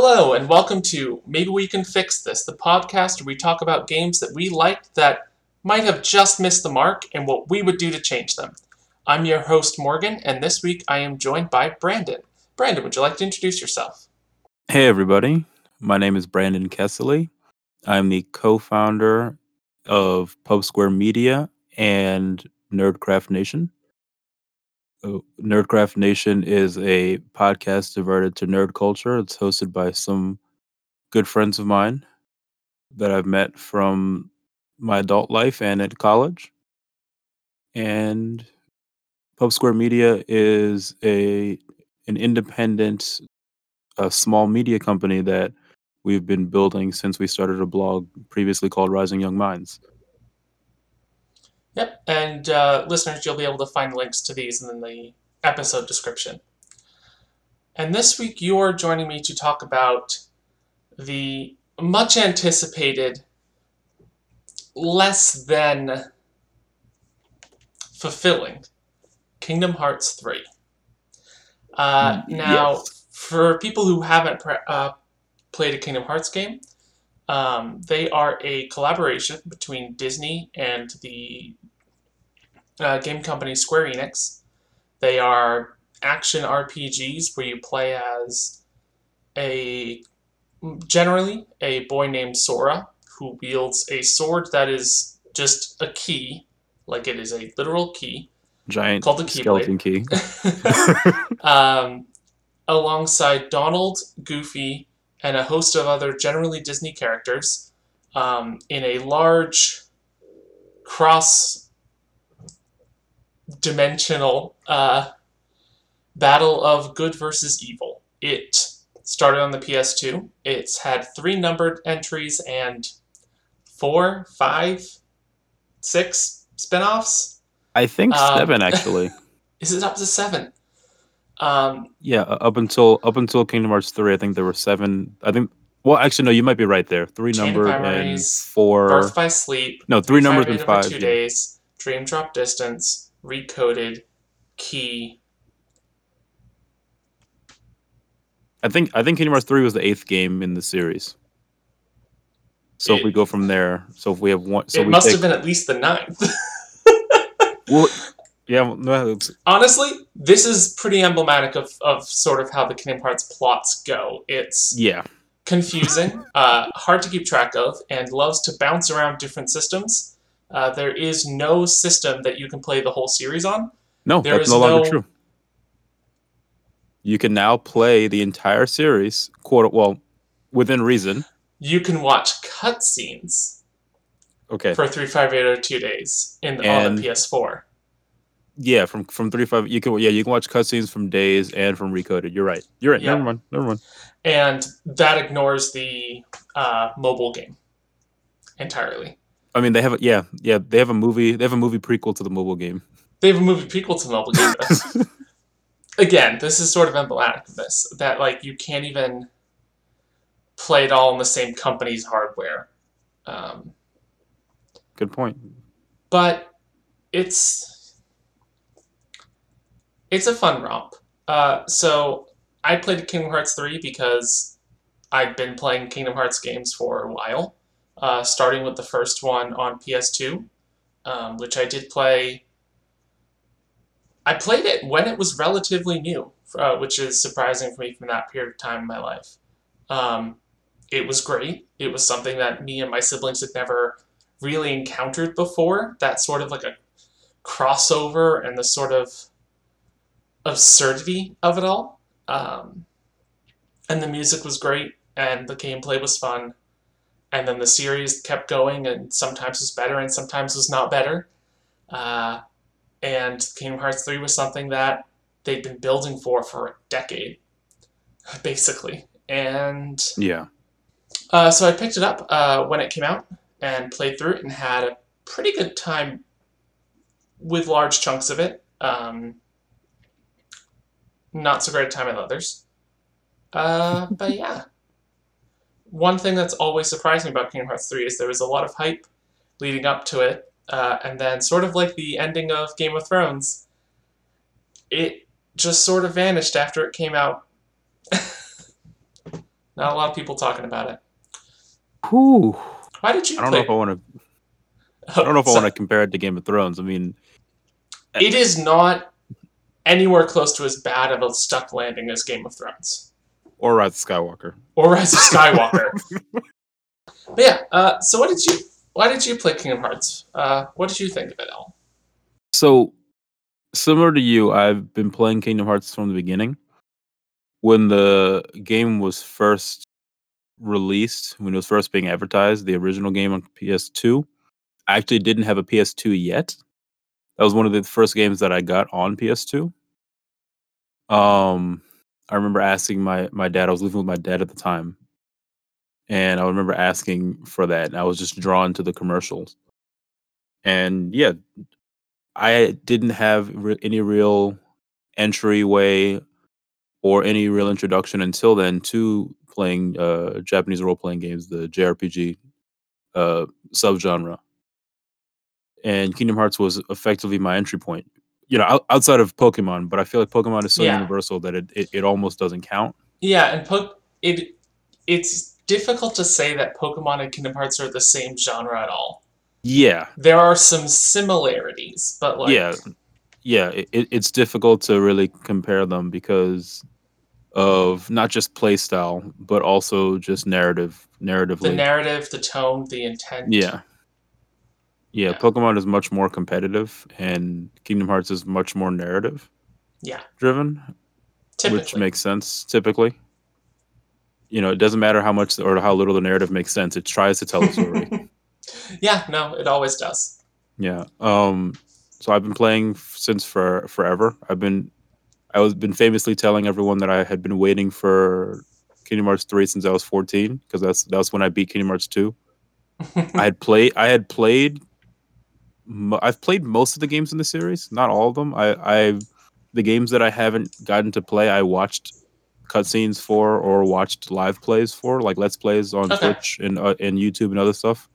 Hello, and welcome to Maybe We Can Fix This, the podcast where we talk about games that we liked that might have just missed the mark and what we would do to change them. I'm your host, Morgan, and this week I am joined by Brandon. Brandon, would you like to introduce yourself? Hey, everybody. My name is Brandon Kessley. I'm the co founder of Pub Square Media and Nerdcraft Nation. Uh, Nerdcraft Nation is a podcast devoted to nerd culture. It's hosted by some good friends of mine that I've met from my adult life and at college. And Pub Square Media is a an independent, a small media company that we've been building since we started a blog previously called Rising Young Minds. Yep, and uh, listeners, you'll be able to find links to these in the episode description. And this week, you are joining me to talk about the much anticipated, less than fulfilling Kingdom Hearts 3. Uh, Mm, now, yes. for people who haven't pre- uh, played a Kingdom Hearts game, um, they are a collaboration between Disney and the uh, game company Square Enix. They are action RPGs where you play as a generally a boy named Sora who wields a sword that is just a key, like it is a literal key, Giant Called the Keyblade. skeleton key. um, alongside Donald, Goofy, and a host of other generally Disney characters um, in a large cross dimensional uh, battle of good versus evil. It started on the PS2. It's had three numbered entries and four, five, six spin offs. I think Um, seven actually. Is it up to seven? Um, Yeah, up until up until Kingdom Hearts three, I think there were seven. I think. Well, actually, no, you might be right there. Three numbered and four. Birth by Sleep, no, three numbers and five. Two yeah. Days, Dream Drop Distance, Recoded, Key. I think I think Kingdom Hearts three was the eighth game in the series. So if we go from there, so if we have one, so it must take, have been at least the ninth. Well, yeah, no, Honestly, this is pretty emblematic of, of sort of how the Kingdom Hearts plots go. It's yeah, confusing, uh, hard to keep track of, and loves to bounce around different systems. Uh, there is no system that you can play the whole series on. no, There that's is no longer no- true. You can now play the entire series, quote well, within reason. You can watch cutscenes Okay, for three five eight or two days in on the PS4. yeah, from from three five, you can yeah, you can watch cutscenes from Days and from Recoded. You're right. You're right. Yeah. Never mind. Never mind. and that ignores the uh, mobile game entirely. I mean, they have a, yeah, yeah, they have a movie. They have a movie prequel to the mobile game. They have a movie prequel to the mobile game. Again, this is sort of emblematic of this that like you can't even play it all on the same company's hardware. Um, Good point. but it's it's a fun romp. Uh, so I played Kingdom Hearts 3 because I've been playing Kingdom Hearts games for a while, uh, starting with the first one on PS2, um, which I did play. I played it when it was relatively new, uh, which is surprising for me from that period of time in my life. Um, it was great. It was something that me and my siblings had never really encountered before. That sort of like a crossover and the sort of absurdity of it all. Um, and the music was great, and the gameplay was fun. And then the series kept going, and sometimes was better, and sometimes was not better. Uh, and Kingdom Hearts 3 was something that they'd been building for for a decade, basically. And Yeah. uh, so I picked it up uh, when it came out and played through it and had a pretty good time with large chunks of it. Um, not so great a time with others. Uh, but yeah. One thing that's always surprised me about Kingdom Hearts 3 is there was a lot of hype leading up to it, uh, and then sort of like the ending of Game of Thrones, it just sort of vanished after it came out. Not a lot of people talking about it. Whew. Why did you I don't play? know if I want to. I don't know if I So, want to compare it to Game of Thrones. I mean, It is not anywhere close to as bad of a stuck landing as Game of Thrones or Rise of Skywalker. or Rise of Skywalker. but yeah, uh, so what did you? Why did you play Kingdom Hearts? Uh, what did you think of it all? So, similar to you, I've been playing Kingdom Hearts from the beginning. When the game was first released, when it was first being advertised, the original game on PS2, I actually didn't have a PS2 yet. That was one of the first games that I got on PS2. Um, I remember asking my my dad. I was living with my dad at the time, and I remember asking for that. And I was just drawn to the commercials. And yeah, I didn't have re- any real entryway or any real introduction until then to playing uh, Japanese role playing games, the JRPG uh, subgenre. And Kingdom Hearts was effectively my entry point. You know, out- outside of Pokemon, but I feel like Pokemon is so Yeah. universal that it, it, it almost doesn't count. Yeah, and po- it it's difficult to say that Pokemon and Kingdom Hearts are the same genre at all. Yeah, There are some similarities, but like yeah, yeah. It, it, it's difficult to really compare them because of not just play style, but also just narrative, narratively. the narrative, the tone, the intent. Yeah. Yeah, Yeah. Pokemon is much more competitive and Kingdom Hearts is much more narrative Yeah. driven, Typically. which makes sense typically. You know, it doesn't matter how much or how little the narrative makes sense. It tries to tell a story. yeah, no, it always does. yeah. Um so I've been playing since for forever. I've been I was been famously telling everyone that I had been waiting for Kingdom Hearts 3 since I was 14 because that's that's when I beat Kingdom Hearts 2. I had played. I had played. Mo- I've played most of the games in the series, not all of them. I, I, the games that I haven't gotten to play, I watched cutscenes for or watched live plays for, like let's plays on Okay. Twitch and uh, and YouTube and other stuff,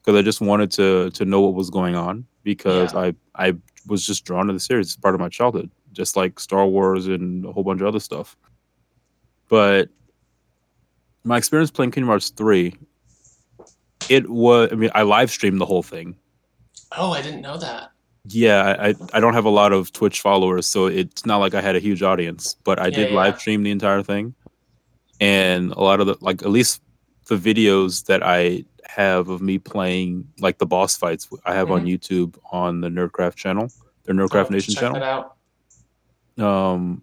because I just wanted to to know what was going on because Yeah. I I was just drawn to the series. It's part of my childhood, just like Star Wars and a whole bunch of other stuff. But my experience playing Kingdom Hearts three it was i mean i live streamed the whole thing oh, I didn't know that. yeah I, I don't have a lot of twitch followers so it's not like i had a huge audience but i Yeah, did yeah. live stream the entire thing and a lot of the like at least the videos that i have of me playing like the boss fights i have on youtube on the nerdcraft channel the Mm-hmm. Nerdcraft to nation check channel that out. um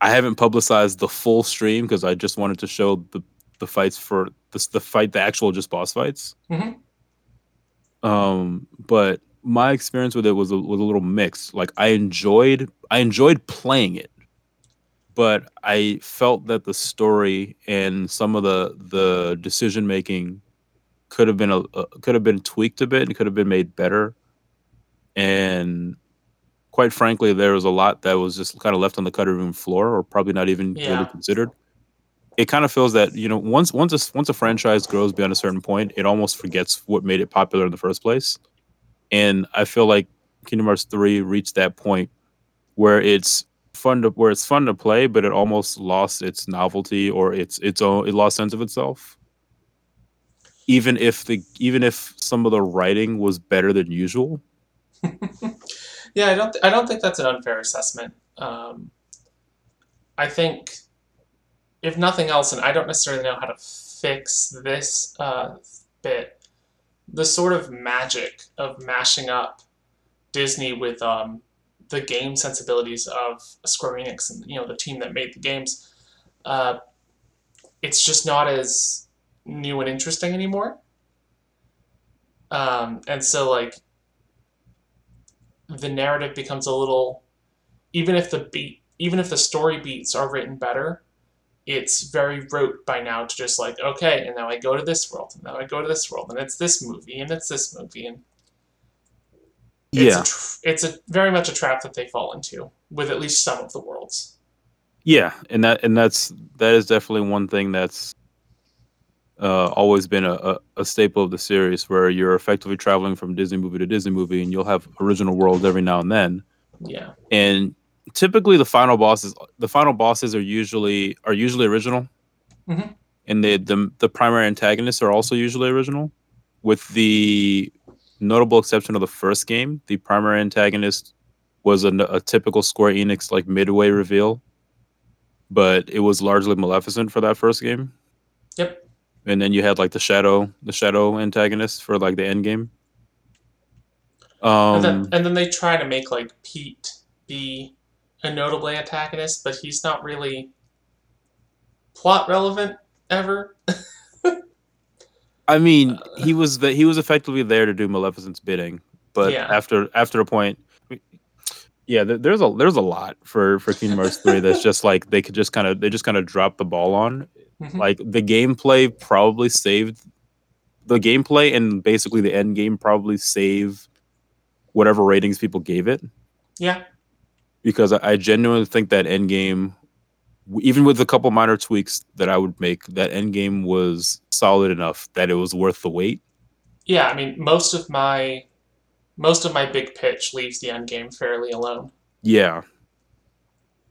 i haven't publicized the full stream because i just wanted to show the the fights for the, the fight the actual just boss fights Mhm. Um but my experience with it was a, was a little mixed. Like i enjoyed i enjoyed playing it but i felt that the story and some of the the decision making could have been a, a could have been tweaked a bit and could have been made better. And quite frankly there was a lot that was just kind of left on the cutting room floor or probably not even really considered it kind of feels that you know once once a, once a franchise grows beyond a certain point it almost forgets what made it popular in the first place and i feel like kingdom hearts 3 reached that point where it's fun to where it's fun to play but it almost lost its novelty or its its own it lost sense of itself even if the even if some of the writing was better than usual Yeah, I don't. Th- I don't think that's an unfair assessment. Um, I think, if nothing else, and I don't necessarily know how to fix this uh, bit, the sort of magic of mashing up Disney with um, the game sensibilities of Square Enix and you know the team that made the games, uh, it's just not as new and interesting anymore. Um, and so like the narrative becomes a little even if the beat even if the story beats are written better it's very rote by now to just like okay and now i go to this world and now i go to this world and it's this movie and it's this movie and it's yeah. a tr- it's a very much a trap that they fall into with at least some of the worlds. Yeah, and that and that's that is definitely one thing that's uh, always been a, a, a staple of the series, where you're effectively traveling from Disney movie to Disney movie, and you'll have original worlds every now and then. yeah. And typically, the final bosses the final bosses are usually are usually original. Mhm. and the, the the primary antagonists are also usually original, with the notable exception of the first game. The primary antagonist was a, a typical Square Enix like midway reveal, but it was largely Maleficent for that first game. Yep. And then you had like the shadow, the shadow antagonist for like the end game. Um, and then and then they try to make like Pete be a notable antagonist, but he's not really plot relevant ever. I mean, he was the, he was effectively there to do Maleficent's bidding, but Yeah. after after a point, yeah, there, there's a there's a lot for for Kingdom Hearts three that's just like they could just kind of they just kind of drop the ball on. Mhm. Like the gameplay probably saved the gameplay and basically the end game probably save whatever ratings people gave it Yeah, because I, I genuinely think that end game, even with a couple minor tweaks that I would make, that end game was solid enough that it was worth the wait. yeah. I mean, most of my most of my big pitch leaves the end game fairly alone. Yeah.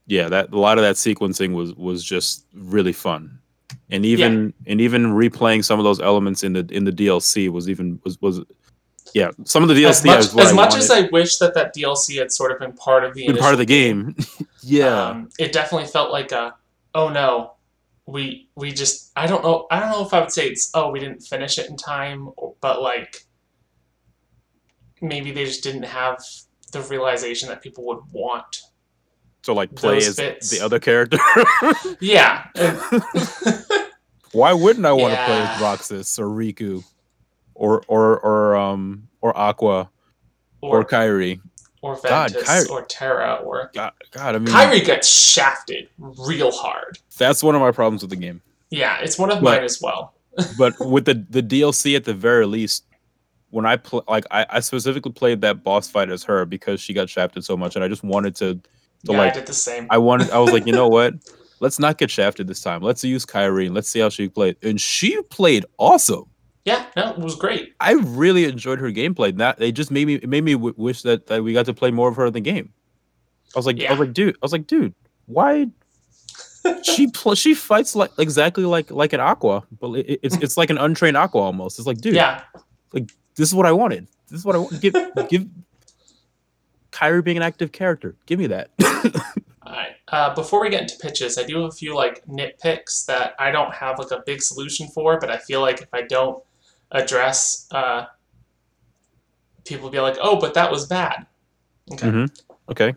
Yeah, that a lot of that sequencing was was just really fun. And even and even replaying some of those elements in the in the DLC was even was was yeah, some of the DLC as much, is what as, I much as I wish that that DLC had sort of been part of the been part of the initial game. yeah. um, it definitely felt like a oh no we we just i don't know i don't know if i would say it's oh we didn't finish it in time or, but like maybe they just didn't have the realization that people would want so like play as bits. the other character. yeah Why wouldn't I want to play as Roxas or Riku or or or um or Aqua or, or Kairi? or God, Kairi- or terra or God, God, I mean Kairi gets shafted real hard that's one of my problems with the game. yeah it's one of But- mine as well but with the the DLC at the very least, when I play, like I, I specifically played that boss fight as her because she got shafted so much, and I just wanted to. to yeah like, i did the same I wanted. I was like, you know what? Let's not get shafted this time. Let's use Kairi and let's see how she played. And she played awesome. Yeah no it was great I really enjoyed her gameplay. That it just made me it made me w- wish that, that we got to play more of her in the game. I was like, I was like, dude, I was like, dude, why? she pl- she fights like exactly like like an Aqua, but it, it's it's like an untrained Aqua almost. It's like, dude, yeah this is what I wanted. This is what I want. Give give Kairi being an active character. Give me that. All right. Uh, before we get into pitches, I do have a few like nitpicks that I don't have like a big solution for, but I feel like if I don't address, uh, people be like, "Oh, but that was bad." Okay. Mhm. okay.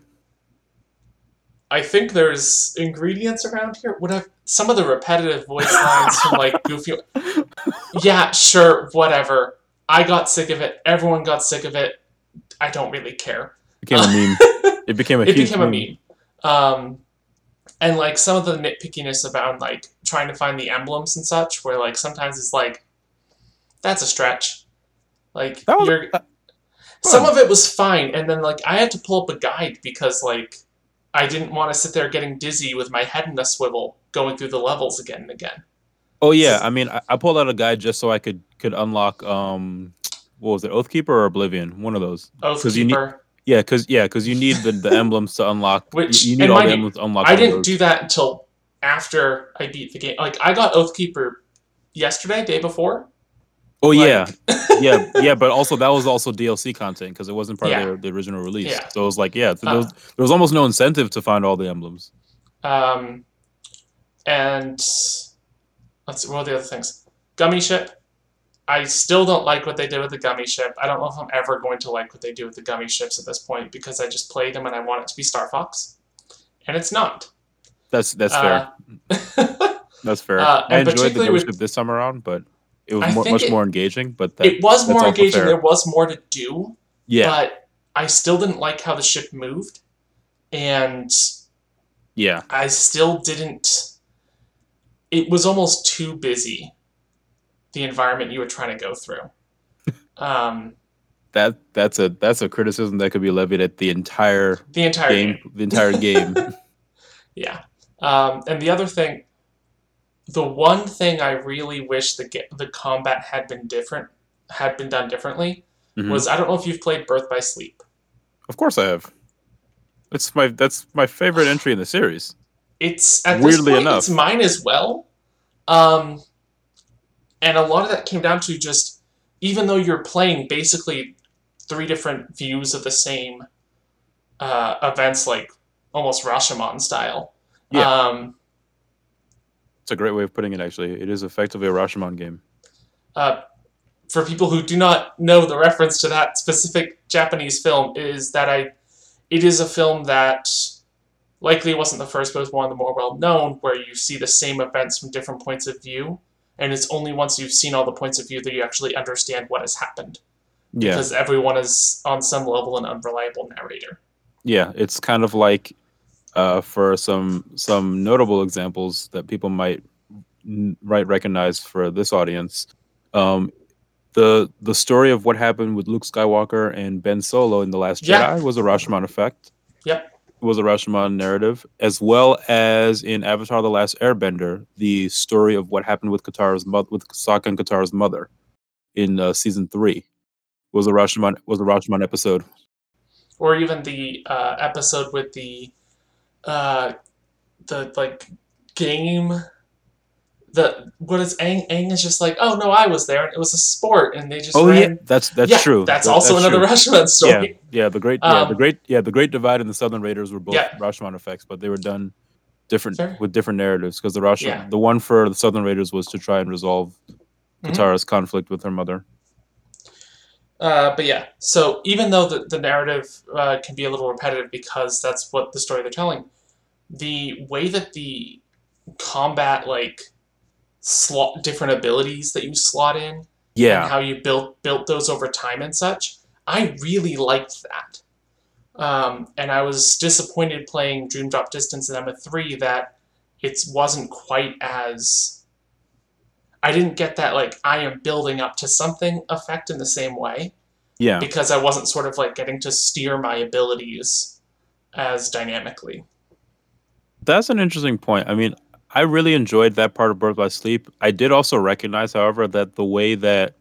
I think there's ingredients around here. What have some of the repetitive voice lines from like Goofy? Yeah, sure, whatever. I got sick of it. Everyone got sick of it. I don't really care. Became a meme. It became a meme it became a meme. Um, and like some of the nitpickiness about like trying to find the emblems and such, where like sometimes it's like, that's a stretch. Like That was you're, uh, some fun. of it was fine, and then like I had to pull up a guide because like I didn't want to sit there getting dizzy with my head in a swivel going through the levels again and again. Oh yeah, I mean, I, I pulled out a guide just so I could could unlock um, what was it, Oathkeeper or Oblivion? One of those. 'Cause you need- Oathkeeper. Yeah, because yeah, because you need the, the emblems to unlock. Which- you, you need all mind the emblems to unlock. I didn't those. do that until after I beat the game. Like I got Oathkeeper yesterday, day before. Oh like- yeah, yeah, yeah. But also that was also DLC content because it wasn't part Yeah. of the, the original release. Yeah. So it was like, yeah, there, Uh. was, there was almost no incentive to find all the emblems. Um, and let's see, what are the other things? Gummy ship. I still don't like what they did with the gummy ship. I don't know if I'm ever going to like what they do with the gummy ships at this point because I just played them and I want it to be Star Fox, and it's not. That's that's fair. Uh, That's fair. uh, I enjoyed the with- ghostship this time around, but it was more, much it- more engaging. But that, it was more engaging. fair. There was more to do, yeah, but I still didn't like how the ship moved, and yeah, I still didn't. It was almost too busy. The environment you were trying to go through. Um, that that's a that's a criticism that could be levied at the entire the entire game, game. the entire game. Yeah. Um, and the other thing, the one thing I really wish the the combat had been different, had been done differently, Mhm. was I don't know if you've played Birth by Sleep. Of course, I have. It's my that's my favorite entry in the series. It's at Weirdly point, enough. it's mine as well. Um, and a lot of that came down to just even though you're playing basically three different views of the same uh, events, like almost Rashomon style. Yeah. Um, It's a great way of putting it. Actually, it is effectively a Rashomon game. uh, for people who do not know the reference to that specific Japanese film, is that I, it is a film that likely wasn't the first, but was one of the more well known, where you see the same events from different points of view, and it's only once you've seen all the points of view that you actually understand what has happened, Yeah, because everyone is on some level an unreliable narrator. yeah. It's kind of like uh, for some some notable examples that people might might recognize for this audience. Um, the the story of what happened with Luke Skywalker and Ben Solo in the Last Yeah. Jedi was a Rashomon effect. Yep. Was a Rashomon narrative, as well as in Avatar: The Last Airbender, the story of what happened with Katara's mother, with Sokka and Katara's mother, in uh, season three, was a Rashomon was a Rashomon episode. or even the uh, episode with the uh, the like game the what is Aang Aang is just like oh no I was there and it was a sport and they just Oh ran. yeah, that's that's Yeah, true. that's That- also another true. Rashomon story yeah, yeah, the great, yeah, the Um, great, yeah, the Great Divide and the Southern Raiders were both Yeah. Rashomon effects, but they were done different Fair. with different narratives. Because the Rashomon, Yeah. the one for the Southern Raiders was to try and resolve Mhm. Katara's conflict with her mother. uh, but yeah so even though the, the narrative uh, can be a little repetitive because that's what the story they're telling the way that the combat like slot different abilities that you slot in and Yeah, how you built built those over time and such. I really liked that. Um, and I was disappointed playing Dream Drop Distance in Emma 3 that it wasn't quite as. I didn't get that, like, I am building up to something effect in the same way yeah, because I wasn't sort of like getting to steer my abilities as dynamically. That's an interesting point. I mean, I really enjoyed that part of Birth by Sleep. I did also recognize, however, that the way that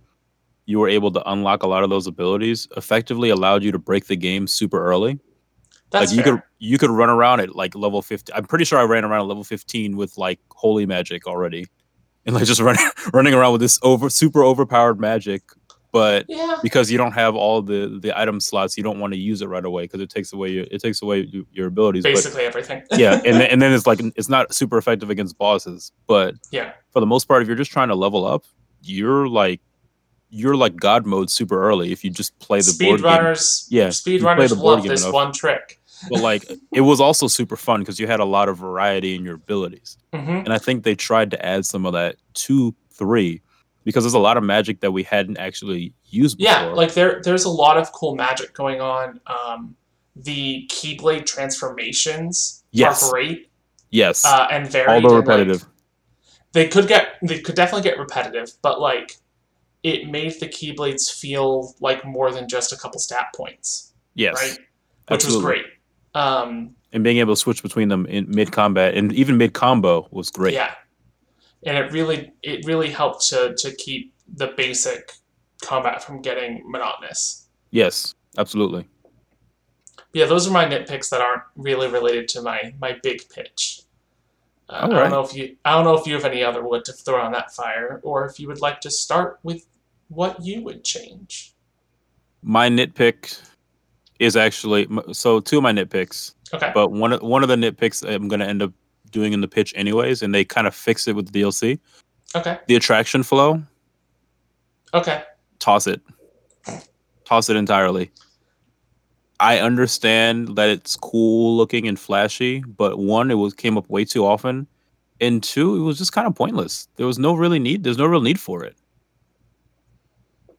you were able to unlock a lot of those abilities effectively allowed you to break the game super early. That's like you fair. could you could run around at like level 15 i'm pretty sure i ran around at level 15 with like holy magic already and like just running running around with this over super overpowered magic but yeah. because you don't have all the the item slots you don't want to use it right away because it takes away your it takes away your abilities Basically everything. yeah and, then- and then it's like it's not super effective against bosses but yeah. for the most part if you're just trying to level up you're like you're like god mode super early if you just play the board game Speedrunners. Yeah, the board love this enough. one trick. but like it was also super fun because you had a lot of variety in your abilities hmm and i think they tried to add some of that to three because there's a lot of magic that we hadn't actually used before. Yeah, like there there's a lot of cool magic going on. Um, the Keyblade transformations Yes. are great yes uh, and varied. although and, like, repetitive they could get they could definitely get repetitive, but like it made the Keyblades feel like more than just a couple stat points, yes right? Which absolutely. was great. Um, and being able to switch between them in mid combat and even mid combo was great Yeah, and it really it really helped to to keep the basic combat from getting monotonous. yes absolutely yeah, those are my nitpicks that aren't really related to my my big pitch. Uh, I don't know if you I don't know if you have any other wood to throw on that fire, or if you would like to start with what you would change. my nitpick is actually so two of my nitpicks Okay. but one of one of the nitpicks i'm going to end up doing in the pitch anyways and they kind of fix it with the dlc Okay. the attraction flow. Okay. toss it. Toss it entirely. I understand that it's cool looking and flashy but one it was came up way too often and two it was just kind of pointless. There was no really need there's no real need for it.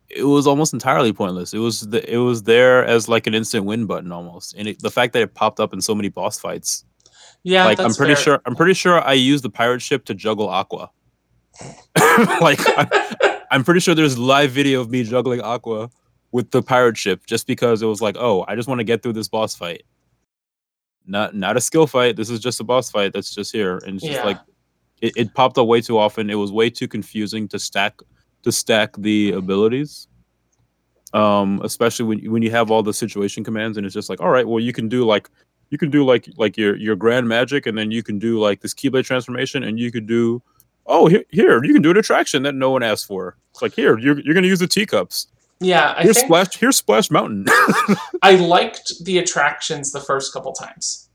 It was almost entirely pointless. It was the, it was there as like an instant win button almost and it, the fact that it popped up in so many boss fights Yeah. like i'm pretty fair. sure i'm pretty sure i used the pirate ship to juggle aqua like I'm, I'm pretty sure there's live video of me juggling aqua with the pirate ship just because it was like oh i just want to get through this boss fight not not a skill fight this is just a boss fight that's just here and it's just Yeah. like it, it popped up way too often it was way too confusing to stack to stack the abilities um especially when when you have all the situation commands and it's just like all right well you can do like you can do like like your your grand magic and then you can do like this keyblade transformation and you could do oh here, here you can do an attraction that no one asked for. It's like here you're you're gonna use the teacups. Yeah, I Here's think splash here's Splash Mountain. I liked the attractions the first couple times.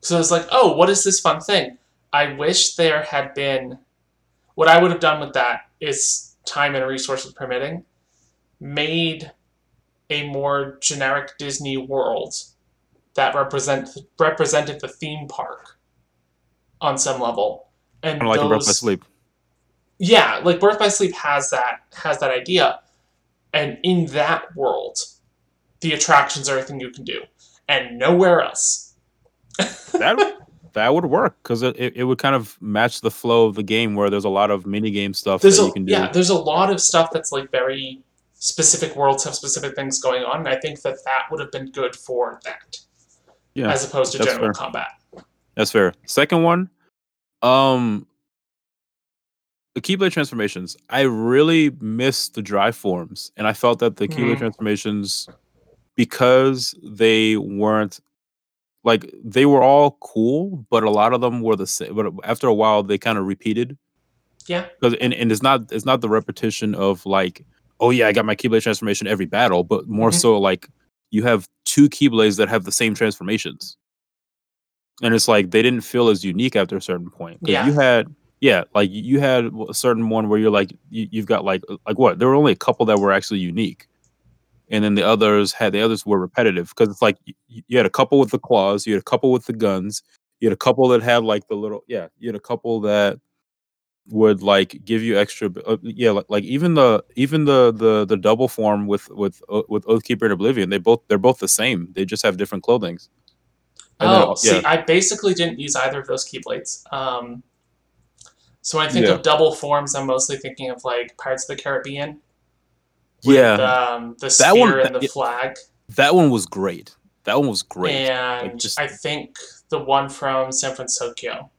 So I was like, oh, what is this fun thing? I wish there had been. What I would have done with that is time and resources permitting, made a more generic Disney world that represent represented the theme park on some level. And Kinda like in Birth by Sleep. yeah, like Birth by Sleep has that has that idea, and in that world, the attractions are everything you can do, and nowhere else. That that would work because it, it, it would kind of match the flow of the game where there's a lot of mini game stuff There's that a you can do. yeah, there's a lot of stuff that's like very specific worlds have specific things going on, and I think that that would have been good for that, Yeah, as opposed to general fair. combat. That's fair. Second one, um, the Keyblade transformations. I really missed the drive forms, and I felt that the Keyblade Mhm. transformations, because they weren't like they were all cool, but a lot of them were the same. But after a while, they kind of repeated. Yeah. Because and, and it's not it's not the repetition of like, oh yeah, I got my Keyblade transformation every battle, but more Mhm. so like you have two Keyblades that have the same transformations. And it's like they didn't feel as unique after a certain point. Yeah. You had yeah, like you had a certain one where you're like you, you've got like like what? There were only a couple that were actually unique. And then the others had the others were repetitive because it's like you, you had a couple with the claws, you had a couple with the guns, you had a couple that had like the little yeah, you had a couple that would like give you extra uh, yeah like, like even the even the the the double form with with O- with Oathkeeper and Oblivion they both they're both the same they just have different clothings And Oh, uh, see. I basically didn't use either of those keyblades. Um, so when I think Yeah. of double forms, I'm mostly thinking of like Pirates of the Caribbean. yeah um, the That spear one- and the yeah. flag. that one was great that one was great And just- I think the one from San Francisco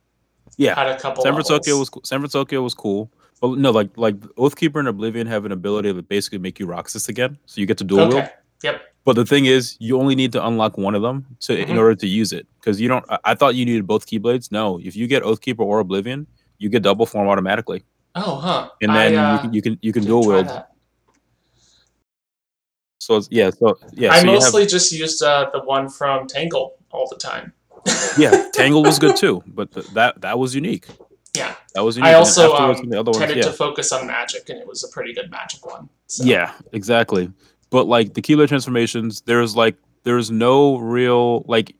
yeah had a couple. San Francisco levels. was cool. San Francisco was cool but no like like Oathkeeper and Oblivion have an ability to basically make you Roxas again so you get to dual wield. Yep. But the thing is, you only need to unlock one of them to in Mhm. order to use it. Because you don't. I, I thought you needed both keyblades. No, if you get Oathkeeper or Oblivion, you get double form automatically, Oh, huh. and I, then uh, you can you can you can dual wield. that. So yeah, so yeah, I so mostly just used uh, the one from Tangled all the time. Yeah. Tangled was good too, but th- that that was unique. Yeah. That was unique. I also um, the other ones, tended yeah. to focus on magic, and it was a pretty good magic one. So. Yeah, exactly. But like the Keyblade transformations, there's like there's no real like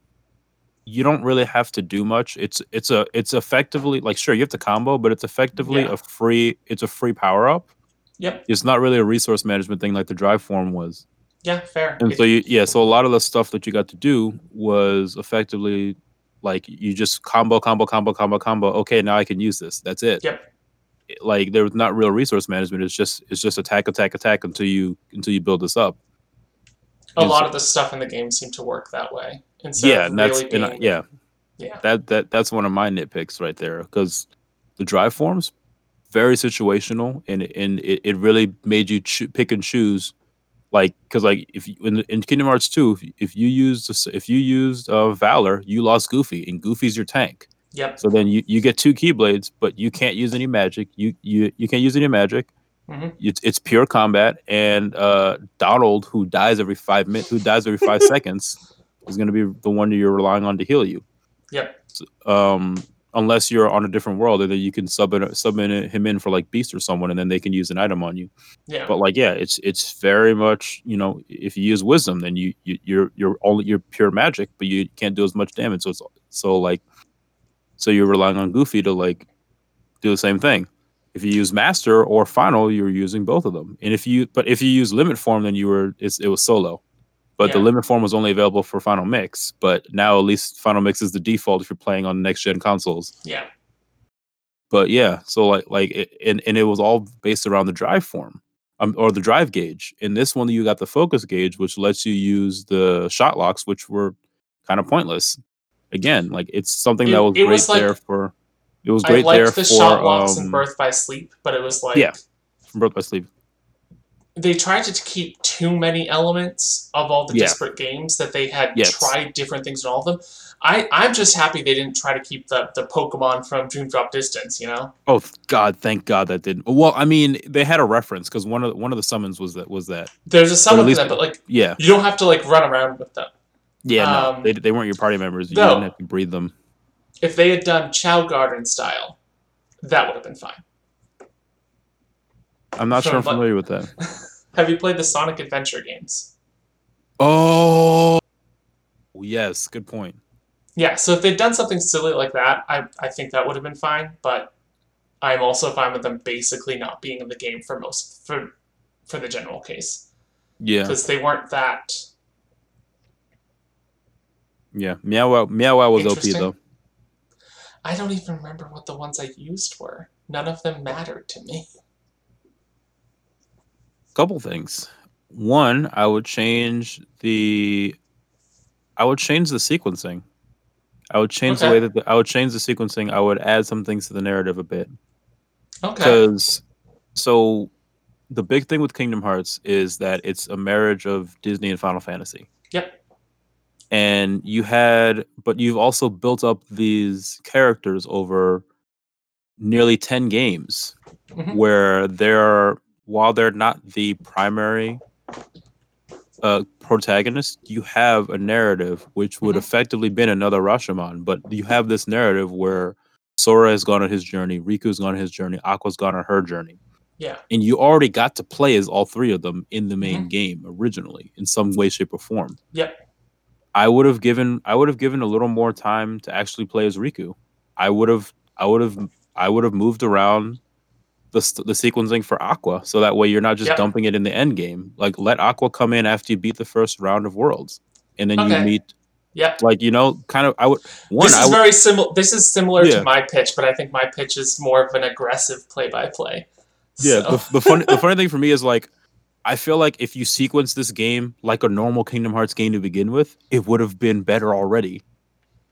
you don't really have to do much. It's it's a it's effectively like sure you have to combo, but it's effectively Yeah. a free it's a free power up. Yep. It's not really a resource management thing like the drive form was. Yeah. Fair. And so you yeah, so a lot of the stuff that you got to do was effectively like you just combo combo combo combo combo. Okay, now I can use this. That's it. Yep. Like there was not real resource management. It's just it's just attack attack attack until you until you build this up. a and lot so- of the stuff in the game seemed to work that way. Instead yeah, and that's really and I- yeah, yeah. that that that's one of my nitpicks right there because the drive forms very situational and it- and it, it really made you choo- pick and choose like because like if you, in, in Kingdom Hearts 2 if, if you used if you used uh, Valor you lost Goofy and Goofy's your tank Yep. so then you, you get two Keyblades but you can't use any magic you you, you can't use any magic Mhm. it's, it's pure combat and uh, Donald who dies every five minutes who dies every five seconds is going to be the one you're relying on to heal you Yep. um, unless you're on a different world, and then you can sub it, sub in, him in for like Beast or someone, and then they can use an item on you. Yeah. But like, yeah, it's it's very much you know, if you use Wisdom, then you, you you're you're only you're pure magic, but you can't do as much damage. So it's so like, so you're relying on Goofy to like do the same thing. If you use Master or Final, you're using both of them. And if you but if you use Limit Form, then you were it's, it was solo. But the limit form was only available for Final Mix. But now at least Final Mix is the default if you're playing on next gen consoles. yeah. But yeah, so like like it, and and it was all based around the drive form, um, or the drive gauge. In this one, you got the focus gauge, which lets you use the shot locks, which were kind of pointless. Again, like it's something It- that was great was like- there for. It was I great there liked the for shot locks um, in Birth by Sleep, but it was like yeah. from Birth by Sleep. They tried to keep too many elements of all the Yeah. disparate games that they had Yes. tried different things in all of them. I, I'm just happy they didn't try to keep the, the Pokemon from Dream Drop Distance, you know? Oh God, thank God that didn't. Well, I mean, they had a reference because one of one of the summons was that was that. There's a summon for that, but like Yeah, you don't have to like run around with them. yeah. No, Um, they they weren't your party members. You no. didn't have to breed them. If they had done Chao Garden style, that would have been fine. I'm not sure I'm familiar with that. Have you played the Sonic Adventure games? Oh, yes. Good point. Yeah, so if they'd done something silly like that, I, I think that would have been fine, but I'm also fine with them basically not being in the game for most for for the general case. Yeah, Because they weren't that yeah. Meow Wow, Meow Wow was OP though. I don't even remember what the ones I used were. None of them mattered to me. Couple things. One, I would change the. I would change the sequencing. I would change the way that the, I would change the sequencing. I would add some things to the narrative a bit. Okay. because so the big thing with Kingdom Hearts is that it's a marriage of Disney and Final Fantasy. Yep. And you had, but you've also built up these characters over nearly 10 games Mhm. where they're, while they're not the primary uh, protagonist, you have a narrative which would Mhm. effectively been another Rashomon, but you have this narrative where Sora has gone on his journey, Riku's gone on his journey, Aqua's gone on her journey. Yeah. And you already got to play as all three of them in the main Mm-hmm. game originally in some way, shape, or form. Yep. I would have given I would have given a little more time to actually play as Riku. I would have I would have I would have moved around the the sequencing for Aqua so that way you're not just Yep. dumping it in the end game. Like let Aqua come in after you beat the first round of worlds. And then Okay. you meet Yep. like you know kind of I would one this is would very similar. This is similar Yeah. to my pitch, but I think my pitch is more of an aggressive play-by-play. Yeah, So- the, the funny the funny thing for me is like I feel like if you sequence this game like a normal Kingdom Hearts game to begin with, it would have been better already.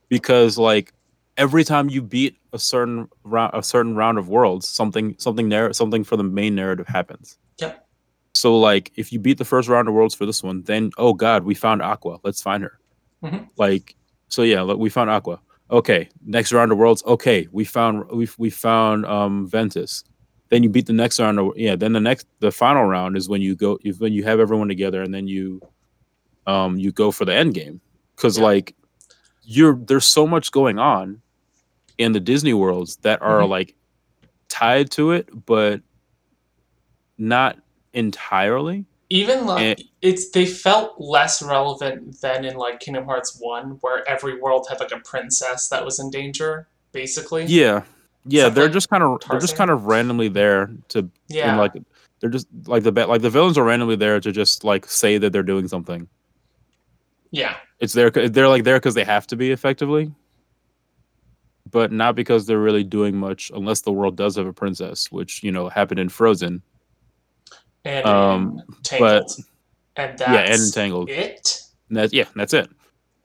Because like every time you beat a certain round a certain round of worlds, something something narr- something for the main narrative happens. Yep. So like if you beat the first round of worlds for this one, then oh god, we found Aqua. Let's find her. Mhm. Like so yeah, look, we found Aqua. Okay, next round of worlds. Okay, we found we we found um Ventus then you beat the next round of, yeah then the next the final round is when you go is when you have everyone together and then you um you go for the end game because Yeah. like you're there's so much going on in the disney worlds that are Mhm. like tied to it but not entirely even like And- it's they felt less relevant than in like Kingdom Hearts One, where every world had like a princess that was in danger, basically. yeah yeah Something they're like just kind of they're just kind of randomly there to Yeah. and like they're just like the like the villains are randomly there to just like say that they're doing something yeah. it's there they're like there because they have to be effectively but not because they're really doing much unless the world does have a princess which you know happened in frozen And Um, Tangled. and that's yeah and entangled it. And that, yeah that's it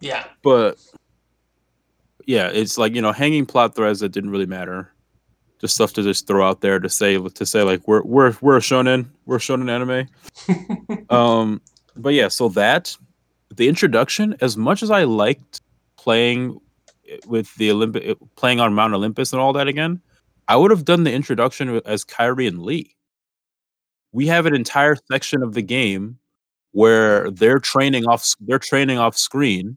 Yeah. but yeah it's like you know hanging plot threads that didn't really matter just stuff to just throw out there to say to say like we're we're we're a shonen we're a shonen anime um but yeah so that the introduction as much as i liked playing with the olympic playing on mount olympus and all that again i would have done the introduction as Kairi and Lea we have an entire section of the game where they're training off they're training off screen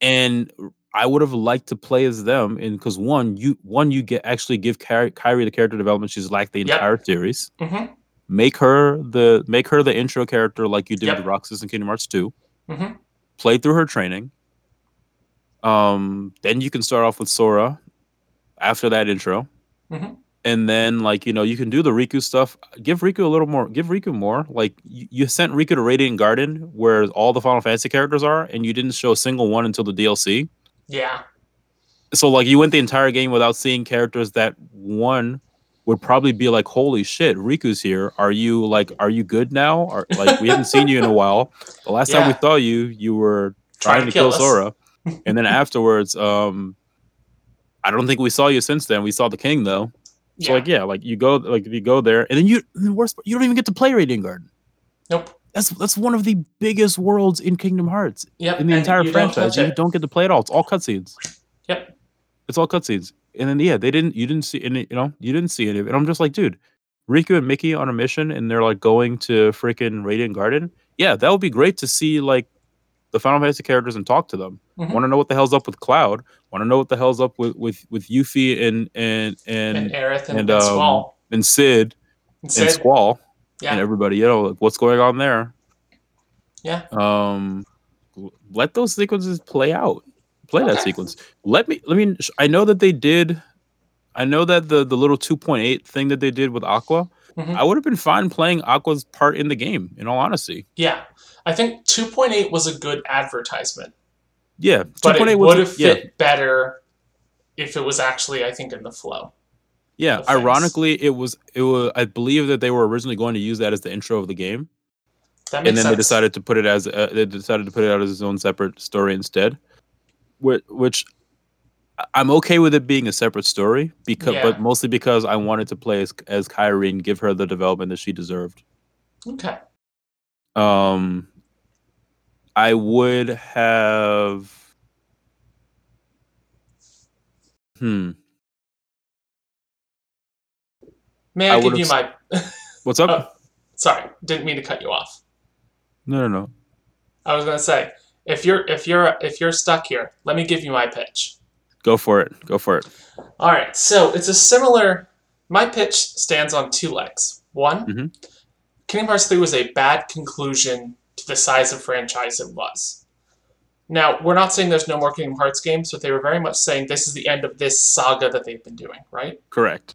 and i would have liked to play as them and because one you one you get actually give Kairi, Kairi the character development she's lacked the Yep. entire series hmm make her the make her the intro character like you did Yep. with Roxas in Kingdom Hearts 2. hmm Play through her training. Um, then you can start off with Sora after that intro. Mhm. And then like, you know, you can do the Riku stuff. Give Riku a little more, give Riku more. Like you, you sent Riku to Radiant Garden where all the Final Fantasy characters are, and you didn't show a single one until the DLC. Yeah. So like you went the entire game without seeing characters that one would probably be like, holy shit, Riku's here. Are you like, are you good now? Or like we haven't seen you in a while. The last time we saw you, you were trying, to kill, us. Sora. And then afterwards, um, I don't think we saw you since then. We saw the king though. So Yeah. like yeah, like you go like if you go there and then you the worst part, you don't even get to play Radiant Garden. Nope. That's that's one of the biggest worlds in Kingdom Hearts Yep. in the and entire you don't franchise. You don't get to play it all. It's all cutscenes. Yep. It's all cutscenes. And then yeah, they didn't. You didn't see any. You know, you didn't see any of it. And I'm just like, dude, Riku and Mickey on a mission, and they're like going to freaking Radiant Garden. Yeah, that would be great to see like the Final Fantasy characters and talk to them. Mhm. Want to know what the hell's up with Cloud? Want to know what the hell's up with with with Yuffie and and And, and Aerith and, and, um, Squall. and Cid And and Cid. Squall Yeah. and everybody. You know like, what's going on there. Yeah. Um, let those sequences play out. Play that sequence. Let me. Let me. I know that they did. I know that the the little 2.8 thing that they did with Aqua. Mhm. I would have been fine playing Aqua's part in the game. In all honesty, Yeah. I think 2.8 was a good advertisement, yeah. but 2.8 it would have yeah. fit better if it was actually, I think, in the flow. Yeah, ironically, it was it was. I believe that they were originally going to use that as the intro of the game, That and then sense. they decided to put it as uh, they decided to put it out as its own separate story instead. Which, which I'm okay with it being a separate story because, Yeah. but mostly because I wanted to play as as Kairi and give her the development that she deserved. Okay. Um, I would have. Hmm. May I, I give you my. What's up? Oh. Sorry, didn't mean to cut you off. no, no, no. I was gonna say if you're if you're if you're stuck here, let me give you my pitch. Go for it. Go for it. All right, so it's a similar. My pitch stands on two legs. One, Mhm. Kingdom Hearts 3 was a bad conclusion the size of franchise it was. Now, we're not saying there's no more Kingdom Hearts games, but they were very much saying this is the end of this saga that they've been doing, right? Correct.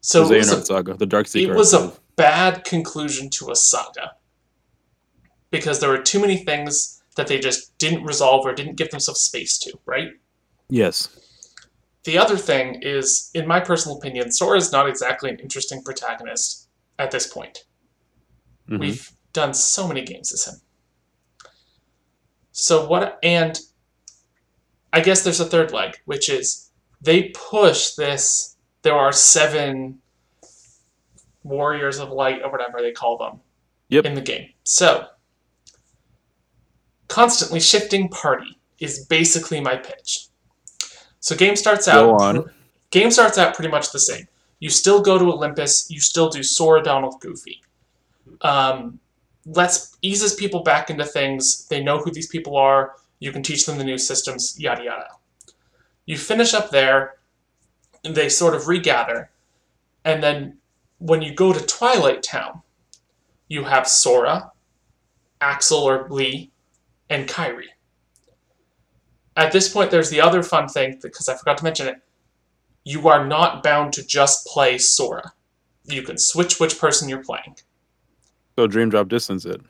So the it was, a, saga, the Dark it was a bad conclusion to a saga because there were too many things that they just didn't resolve or didn't give themselves space to, right? yes. The other thing is, in my personal opinion, Sora is not exactly an interesting protagonist at this point. Mhm. We've done so many games as him. So what? And I guess there's a third leg, which is they push this. There are seven warriors of light, or whatever they call them, Yep. in the game. So constantly shifting party is basically my pitch. So game starts out. Go on. Game starts out pretty much the same. You still go to Olympus. You still do Sora, Donald, Goofy. Um, lets eases people back into things. They know who these people are. You can teach them the new systems. Yada yada. You finish up there. And they sort of regather, and then when you go to Twilight Town, you have Sora, Axel or Lea, and Kairi. At this point, there's the other fun thing because I forgot to mention it. You are not bound to just play Sora. You can switch which person you're playing. So Dream Drop Distance it.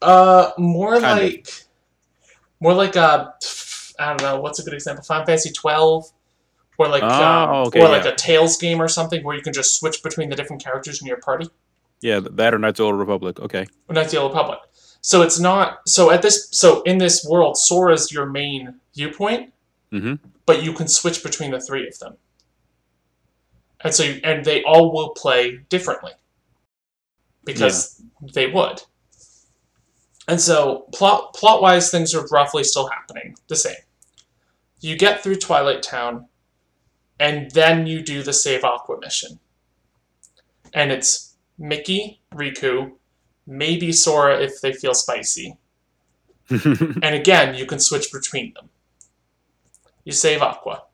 Uh, more Kinda. like, more like a, I don't know, what's a good example? Final Fantasy twelve, or like, Oh, um, okay, or like a Tales game or something where you can just switch between the different characters in your party. Yeah, th- that or Knights of the Old Republic. Okay. Or Knights of the Old Republic. So it's not so at this so in this world, Sora's your main viewpoint, Mhm. but you can switch between the three of them, and so you, and they all will play differently because they would. And so plot plot wise, things are roughly still happening the same. You get through Twilight Town, and then you do the Save Aqua mission, and it's Mickey, Riku, maybe Sora if they feel spicy. And again, you can switch between them. You save Aqua.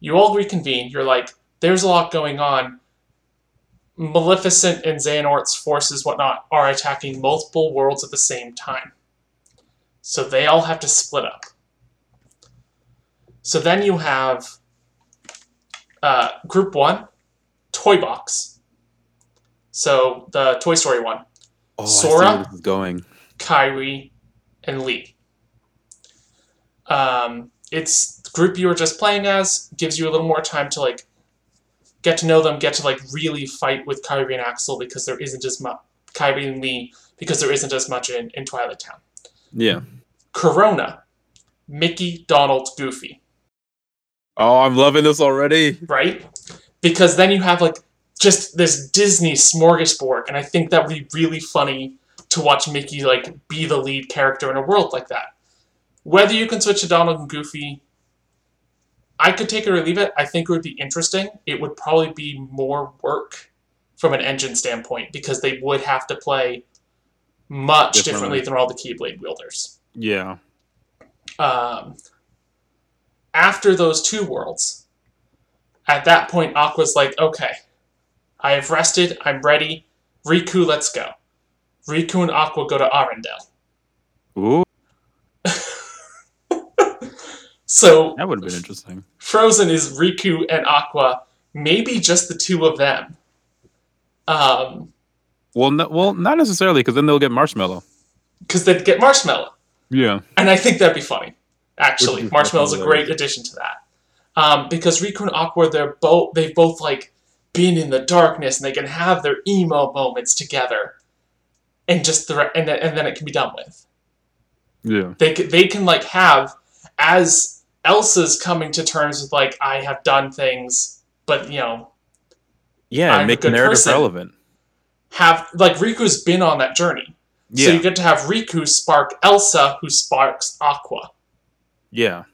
You all reconvene. You're like, there's a lot going on. Maleficent and Xehanort's forces, whatnot, are attacking multiple worlds at the same time. So they all have to split up. So then you have uh, Group 1, Toy Box. So the Toy Story one. oh, Sora? see where this is going. Kairi, and Lea. Um, it's the group you were just playing as gives you a little more time to like get to know them, get to like really fight with Kairi and Axel because there isn't as much Kairi and Lea because there isn't as much in, in Twilight Town. Yeah. Corona, Mickey, Donald, Goofy, Oh, I'm loving this already. right? Because then you have like just this Disney smorgasbord, and I think that would be really funny to watch Mickey like be the lead character in a world like that. Whether you can switch to Donald and Goofy, I could take it or leave it. I think it would be interesting. It would probably be more work from an engine standpoint because they would have to play much Differently. differently than all the Keyblade wielders. Yeah. Um, after those two worlds, at that point, Aqua's like, okay, I have rested, I'm ready. Riku, let's go. Riku and Aqua go to Arendelle. Ooh, So that would have been interesting. Frozen is Riku and Aqua, maybe just the two of them. Um, Well, no, well, not necessarily, because then they'll get marshmallow. because they'd get Marshmallow. Yeah. And I think that'd be funny. Actually, Marshmallow's a great addition to that. Um, because Riku and Aqua, they're both they've both like been in the darkness and they can have their emo moments together, and just the re- and then, and then it can be done with. Yeah. They can, they can like have as Elsa's coming to terms with like I have done things, but you know Yeah, I'm and make the narrative person. relevant. have like Riku's been on that journey. Yeah. So you get to have Riku spark Elsa, who sparks Aqua. yeah.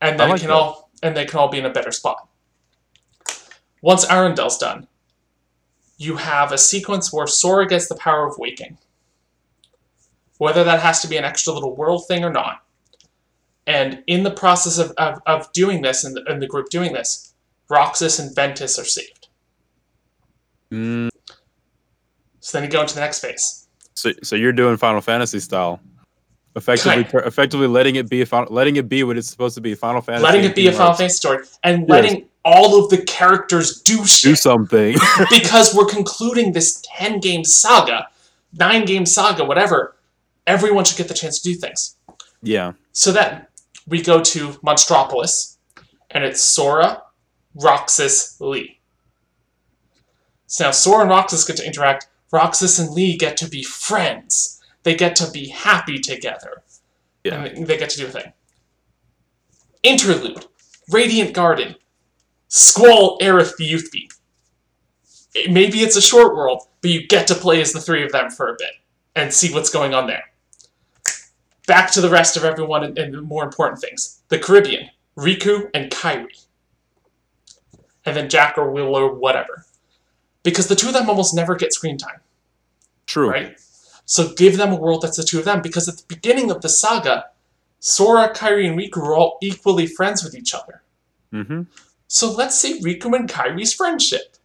and then like can that. all and they can all be in a better spot. Once Arendelle's done, you have a sequence where Sora gets the power of waking. Whether that has to be an extra little world thing or not. And in the process of, of, of doing this, and the, and the group doing this, Roxas and Ventus are saved. Mm, So then you go into the next phase. so, so you're doing Final Fantasy style, effectively, Kinda. effectively letting it be a final, letting it be what it's supposed to be. Final Fantasy. letting it be a Final. Fantasy story, and letting all of the characters do shit. Do something. because we're concluding this 10 game saga, 9 game saga, whatever. Everyone should get the chance to do things. yeah. So then we go to Monstropolis, and it's Sora, Roxas, Lea. So now Sora and Roxas get to interact. Roxas and Lea get to be friends. They get to be happy together. Yeah. And they get to do a thing. Interlude, Radiant Garden, Squall Aerith the Yuffie. It- Maybe it's a short world, but you get to play as the three of them for a bit and see what's going on there. Back to the rest of everyone and, and the more important things. The Caribbean, Riku and Kairi. And then Jack or Will or whatever. Because the two of them almost never get screen time True. right? So give them a world that's the two of them, because at the beginning of the saga, Sora, Kairi, and Riku are all equally friends with each other. Mm-hmm. So let's see Riku and Kairi's friendship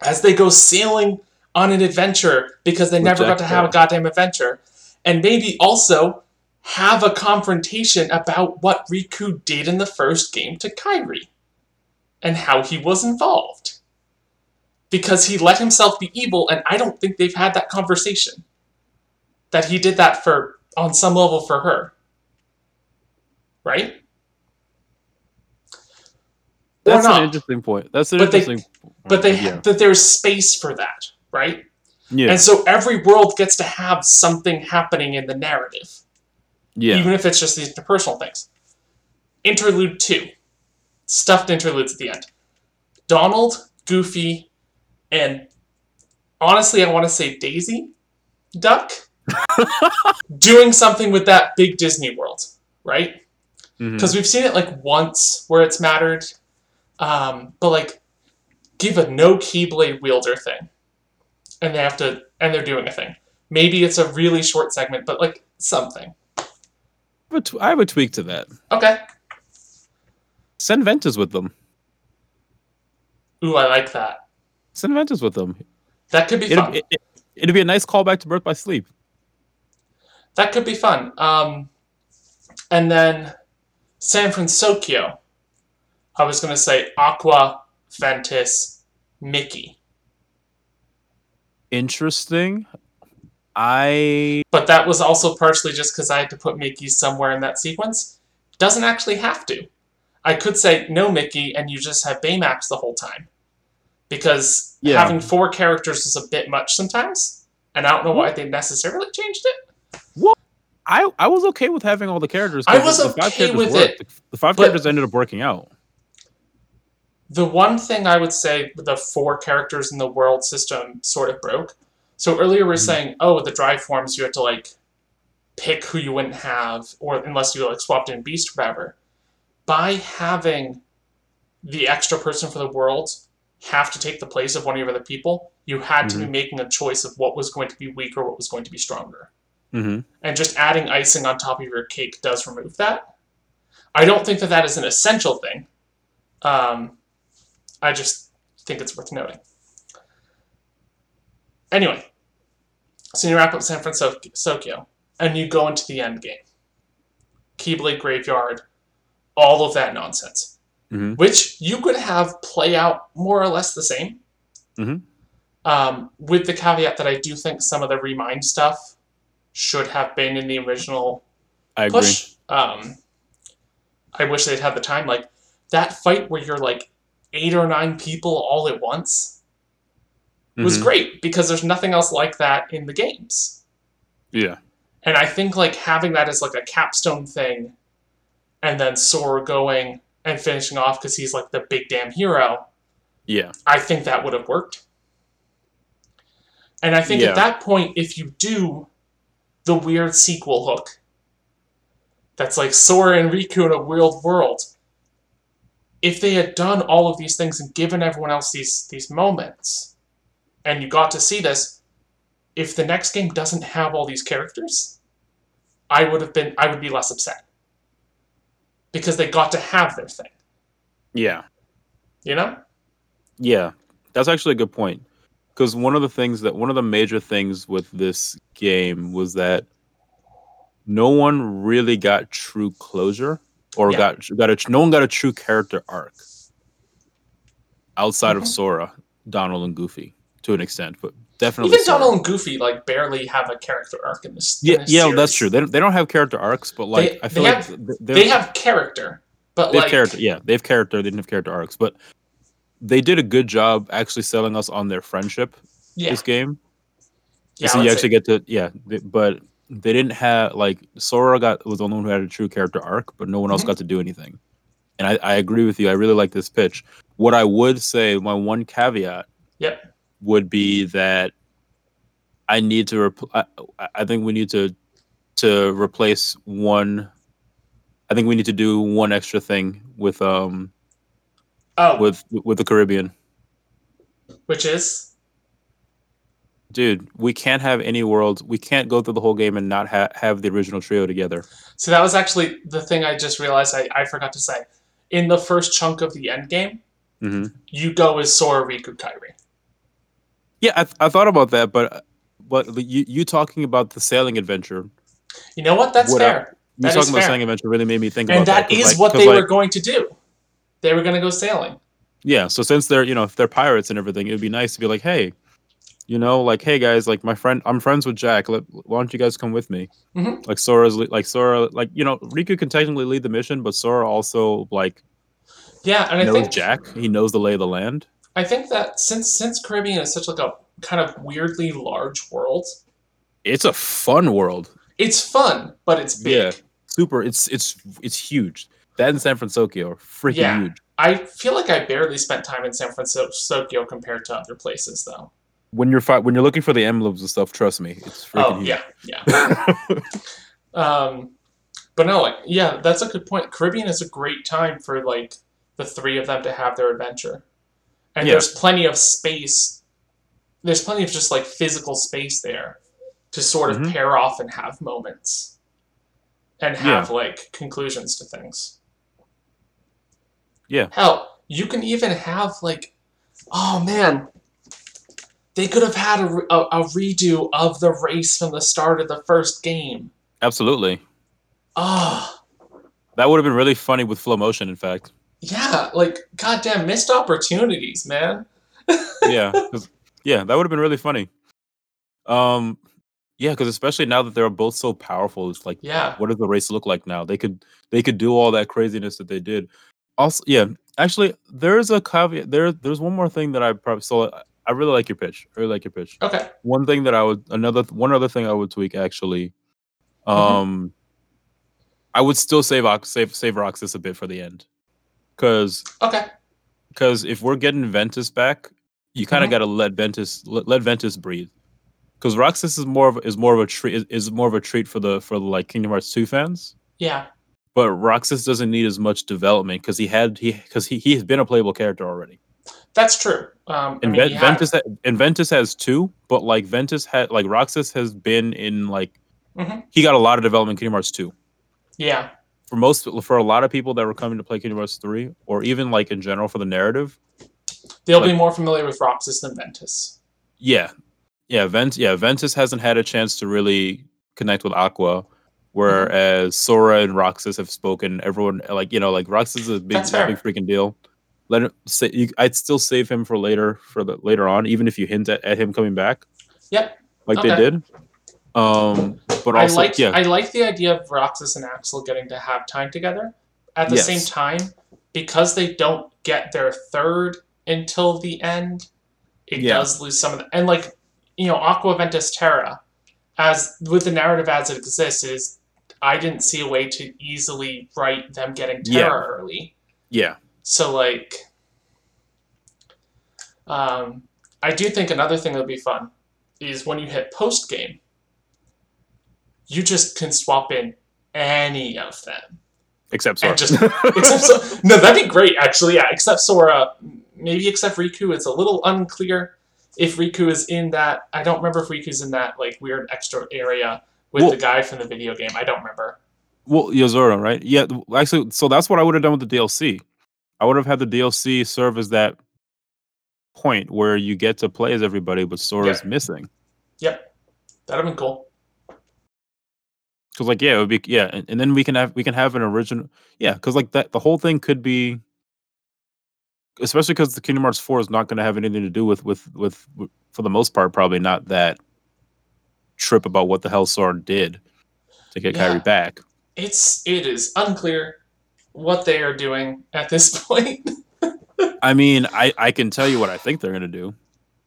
as they go sailing on an adventure because they never got Jack to have a goddamn adventure, and maybe also have a confrontation about what Riku did in the first game to Kairi and how he was involved. Because he let himself be evil, and I don't think they've had that conversation. That he did that for on some level for her. Right? That's an interesting point. That's an But they- interesting. but they yeah. that there's space for that, right? Yeah. And so every world gets to have something happening in the narrative, yeah. even if it's just these interpersonal things. Interlude two, stuffed interludes at the end. Donald, Goofy, and honestly, I want to say Daisy, Duck, doing something with that big Disney world, right? Because we've seen it like once where it's mattered um, but like give a no keyblade wielder thing and they have to and they're doing a thing maybe it's a really short segment but like something I have a I have a tweak to that. okay Send Ventus with them. ooh i like that Send Ventus with them. that could be It'd, fun it, it, it'd be a nice callback to Birth by Sleep. that could be fun um, and then san francisco i was going to say aqua ventus mickey Interesting. I but that was also partially just because I had to put Mickey somewhere in that sequence. Doesn't actually have to. I could say no Mickey and you just have Baymax the whole time. Because Yeah. having four characters is a bit much sometimes. And I don't know why they necessarily changed it. Well, I I was okay with having all the characters. I was the, the five okay characters with worked. it, The five characters ended up working out. The one thing I would say the four characters in the world system sort of broke. So earlier we were Mhm. saying, oh, the drive forms you had to like pick who you wouldn't have, or unless you like swapped in beast or whatever. By having the extra person for the world have to take the place of one of your other people, you had to be making a choice of what was going to be weaker, what was going to be stronger. Mm-hmm. And just adding icing on top of your cake does remove that. I don't think that that is an essential thing. Um, I just think it's worth noting. Anyway, so you wrap up San Francisco, and you go into the end game. Keyblade Graveyard, all of that nonsense, Mhm. which you could have play out more or less the same. Mhm. Um, with the caveat that I do think some of the Re Mind stuff should have been in the original I agree. push. Um, I wish they'd had the time. Like that fight where you're like eight or nine people all at once was Mhm. great because there's nothing else like that in the games. Yeah. And I think like having that as like a capstone thing, and then Sora going and finishing off because he's like the big damn hero. Yeah. I think that would have worked. And I think Yeah. at that point, if you do the weird sequel hook, that's like Sora and Riku in a weird world. If they had done all of these things and given everyone else these these moments, and you got to see this, if the next game doesn't have all these characters, I would have been I would be less upset. Because they got to have their thing, Yeah. you know? Yeah. That's actually a good point. Because one of the things that one of the major things with this game was that no one really got true closure or Yeah. got got a no one got a true character arc outside Mhm. of Sora, Donald, and Goofy to an extent, but definitely Even Sora. Donald and Goofy like barely have a character arc in this. in Yeah, this yeah, that's true. They don't, they don't have character arcs, but like They- I feel they like have- They have character, but they have like character. Yeah, they have character. They didn't have character arcs, but they did a good job actually selling us on their friendship. yeah, This game, yeah. so you actually say- get to yeah, but they didn't have like Sora got was the only one who had a true character arc, but no one else Mhm. got to do anything. And I, I agree with you. I really like this pitch. What I would say, my one caveat, Yep. would be that I need to. Repl- I, I think we need to to replace one. I think we need to do one extra thing with um oh, with with the Caribbean. which is Dude, we can't have any world. We can't go through the whole game and not ha- have the original trio together. so that was actually the thing I just realized I, I forgot to say. In the first chunk of the end game, hmm you go as Sora, Riku, Kairi. Yeah, I, th- I thought about that, but but you you talking about the sailing adventure, You know what? That's What I- fair. you That talking about fair. sailing adventure really made me think And about that 'cause, is like- what they like, were going to do. They were going to go sailing. Yeah, so since they're you know if they're pirates and everything, it would be nice to be like, hey, you know, like hey guys, like my friend, I'm friends with Jack. Let, why don't you guys come with me? Mhm. Like Sora's le- like Sora, like you know, Riku can technically lead the mission, but Sora also like Yeah, and I think Jack. He knows the lay of the land. I think that since since Caribbean is such like a kind of weirdly large world, It's a fun world. it's fun, but it's big. Yeah. Super. It's it's it's huge. That and San Francisco are freaking Yeah. huge. I feel like I barely spent time in San Francisco compared to other places, though. When you're fi- when you're looking for the emblems and stuff, trust me, it's freaking Oh huge. yeah, yeah. Um, but no, like yeah, that's a good point. Caribbean is a great time for like the three of them to have their adventure, and Yeah. there's plenty of space. There's plenty of just like physical space there to sort of Mhm. pair off and have moments, and have like conclusions to things. Yeah. Hell, you can even have like, oh man, they could have had a, a, a redo of the race from the start of the first game. Absolutely. Ah. That would have been really funny with flow motion. In fact, Yeah, like goddamn missed opportunities, man. yeah, yeah, that would have been really funny. Um, yeah, because especially now that they're both so powerful, it's like, Yeah. what does the race look like now? They could they could do all that craziness that they did. Also, yeah, actually, there's a caveat. There, there's one more thing that I probably so I really like your pitch. I really like your pitch. Okay. one thing that I would another one other thing I would tweak actually. Mhm. Um I would still save Ox save save Roxas a bit for the end. Cause Okay. because if we're getting Ventus back, you kind of Mhm. got to let Ventus let, let Ventus breathe. Because Roxas is more of is more of a treat is, is more of a treat for the for the like Kingdom Hearts two fans. Yeah, But Roxas doesn't need as much development because he had he because he he has been a playable character already. That's true. Um, I And mean, Ven- had- Ventus ha- and Ventus has two, but like Ventus had like Roxas has been in like Mhm. he got a lot of development in Kingdom Hearts two. yeah, For most for a lot of people that were coming to play Kingdom Hearts three, or even like in general for the narrative, they'll be more familiar with Roxas than Ventus. Yeah, yeah, Vent, yeah, Ventus hasn't had a chance to really connect with Aqua, whereas Sora and Roxas have spoken. Everyone like you know like Roxas is a big, big freaking deal. Let him say. You, I'd still save him for later for the later on, even if you hint at, at him coming back. Yep. like they did. Um, but I also like yeah, I like the idea of Roxas and Axel getting to have time together. At the Yes. same time, because they don't get their third until the end, it Yeah. does lose some of the and like you know Aqua Ventus Terra, as with the narrative as it exists, is I didn't see a way to easily write them getting Yeah. Terra early. yeah, So like, um, I do think another thing that would be fun is when you hit post game, you just can swap in any of them. except Sora. Just except no, that'd be great actually. Yeah, except Sora, maybe except Riku. It's a little unclear if Riku is in that. I don't remember if Riku's in that like weird extra area with Well- the guy from the video game. I don't remember. well, Yozora, right? Yeah, actually, so that's what I would have done with the DLC. I would have had the DLC serve as that point where you get to play as everybody, but Sora's Yeah. missing. Yep, that'd have been cool. Because like yeah, it would be yeah, and, and then we can have we can have an original yeah, because like that the whole thing could be, especially because the Kingdom Hearts four is not going to have anything to do with, with with with for the most part probably not that trip about what the hell Sora did to get Yeah. Kairi back. It's it is unclear what they are doing at this point. I mean, I I can tell you what I think they're going to do.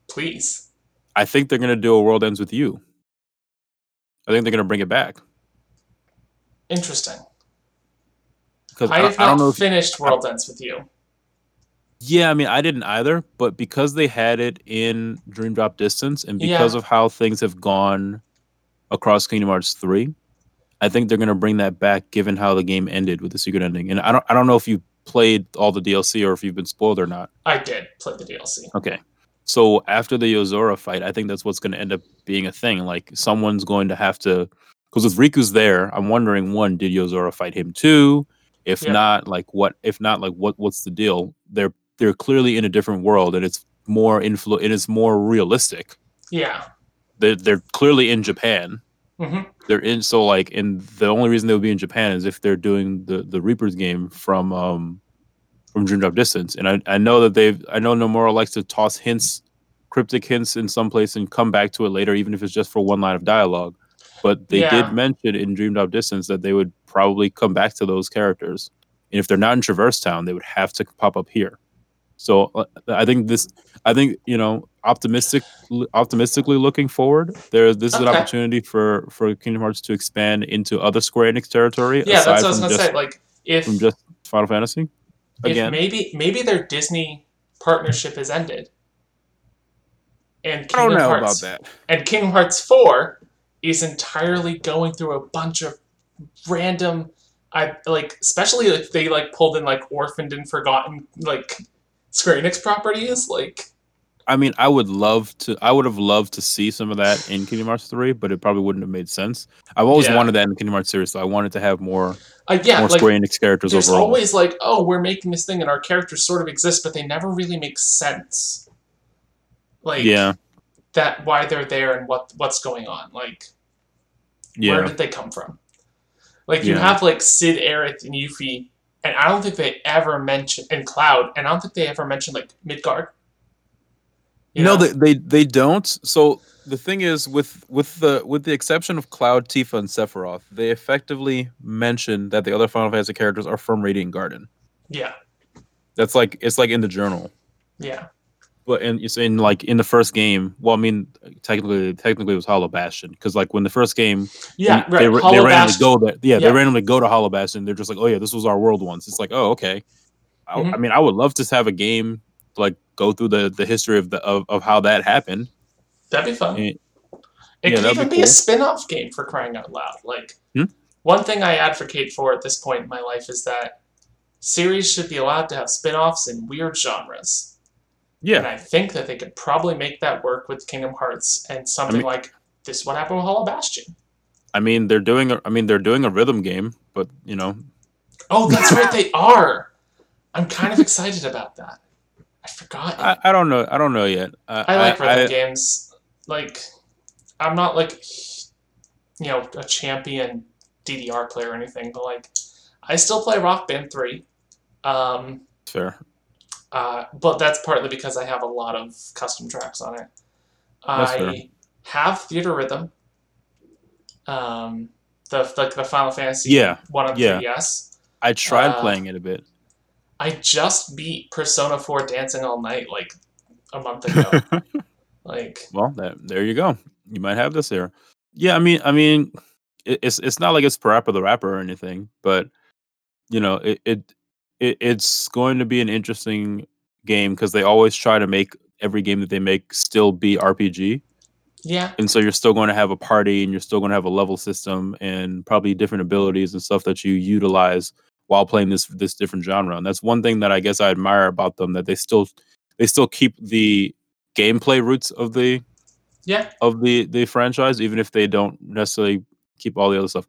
Please. I think they're going to do a World Ends with You. I think they're going to bring it back Interesting. because I I, have I not don't know if finished World Ends with you. Yeah, I mean, I didn't either, but because they had it in Dream Drop Distance and because Yeah. of how things have gone across Kingdom Hearts 3, I think they're going to bring that back given how the game ended with the secret ending. And I don't I don't know if you played all the DLC or if you've been spoiled or not. I did play the DLC. Okay. So after the Yozora fight, I think that's what's going to end up being a thing. Like someone's going to have to because if Riku's there, I'm wondering one, did Yozora fight him too? If Yeah. not, like what? If not, like what? What's the deal? They're they're clearly in a different world, and it's more influ. It is more realistic. Yeah. They're they're clearly in Japan. Hmm They're in so like, and the only reason they would be in Japan is if they're doing the the Reapers game from um from Dream Drop Distance. And I I know that they've I know Nomura likes to toss hints, cryptic hints in some place and come back to it later, even if it's just for one line of dialogue. But they Yeah. did mention in Dream Drop Distance that they would probably come back to those characters. And if they're not in Traverse Town, they would have to pop up here. So uh, I think this, I think you know, optimistic, optimistically looking forward, there this is an opportunity for for Kingdom Hearts to expand into other Square Enix territory Yeah, that's what I was from gonna just, say. Like if from just Final Fantasy. if Again, maybe maybe their Disney partnership has ended. And I don't Kingdom know Hearts about that. and Kingdom Hearts 4 is entirely going through a bunch of random I like especially if they like pulled in like orphaned and forgotten like Square Enix properties like I mean, I would love to. I would have loved to see some of that in Kingdom Hearts three, but it probably wouldn't have made sense. I've always Yeah. wanted that in the Kingdom Hearts series, so I wanted to have more uh, yeah more like Square Enix characters there's overall. always like oh we're making this thing and our characters sort of exist but they never really make sense like yeah, that why they're there and what what's going on like yeah. where did they come from? Like you Yeah. have like Cid, Aerith, and Yuffie, and I don't think they ever mention and Cloud, and I don't think they ever mention like Midgard. You no, know? they, they they don't. So the thing is, with with the with the exception of Cloud, Tifa, and Sephiroth, they effectively mention that the other Final Fantasy characters are from Radiant Garden. yeah, That's like it's like in the journal. yeah, But and it's in like in the first game. Well, I mean, technically, technically it was Hollow Bastion because like when the first game, yeah. they, right. Hollow they randomly go there. Yeah, Yeah. they randomly go to Hollow Bastion. They're just like, oh yeah, this was our world once. It's like, oh okay. I, I Mhm. mean, I would love to have a game like go through the the history of the of, of how that happened. That'd be fun. And- It Yeah, could even be be, a cool. spin-off game for crying out loud. Like Hmm? one thing I advocate for at this point in my life is that series should be allowed to have spin-offs in weird genres. And I think that they could probably make that work with Kingdom Hearts and something mean- like this is what happened with Hollow Bastion. I mean they're doing a, I mean they're doing a rhythm game, but you know, Oh, that's right, they are. I'm kind of excited about that. I forgot. I, I don't know, I don't know yet. I, I like rhythm I- games. Like, I'm not like, you know, a champion DDR player or anything, but like, I still play Rock Band 3. Um, fair. Uh, but that's partly because I have a lot of custom tracks on it. That's I fair. have Theatrhythm. Um, the like the Final Fantasy Yeah, one on yeah. 3DS. I tried Uh, playing it a bit. I just beat Persona 4 Dancing All Night like a month ago. like, well, that, there you go. You might have this here. Yeah, I mean, I mean, it, it's it's not like it's Parappa the Rapper or anything, but you know, it, it, it it's going to be an interesting game because they always try to make every game that they make still be RPG, yeah, and so you're still going to have a party and you're still going to have a level system and probably different abilities and stuff that you utilize while playing this this different genre. And that's one thing that I guess I admire about them that they still they still keep the gameplay roots of the yeah. of the the franchise, even if they don't necessarily keep all the other stuff.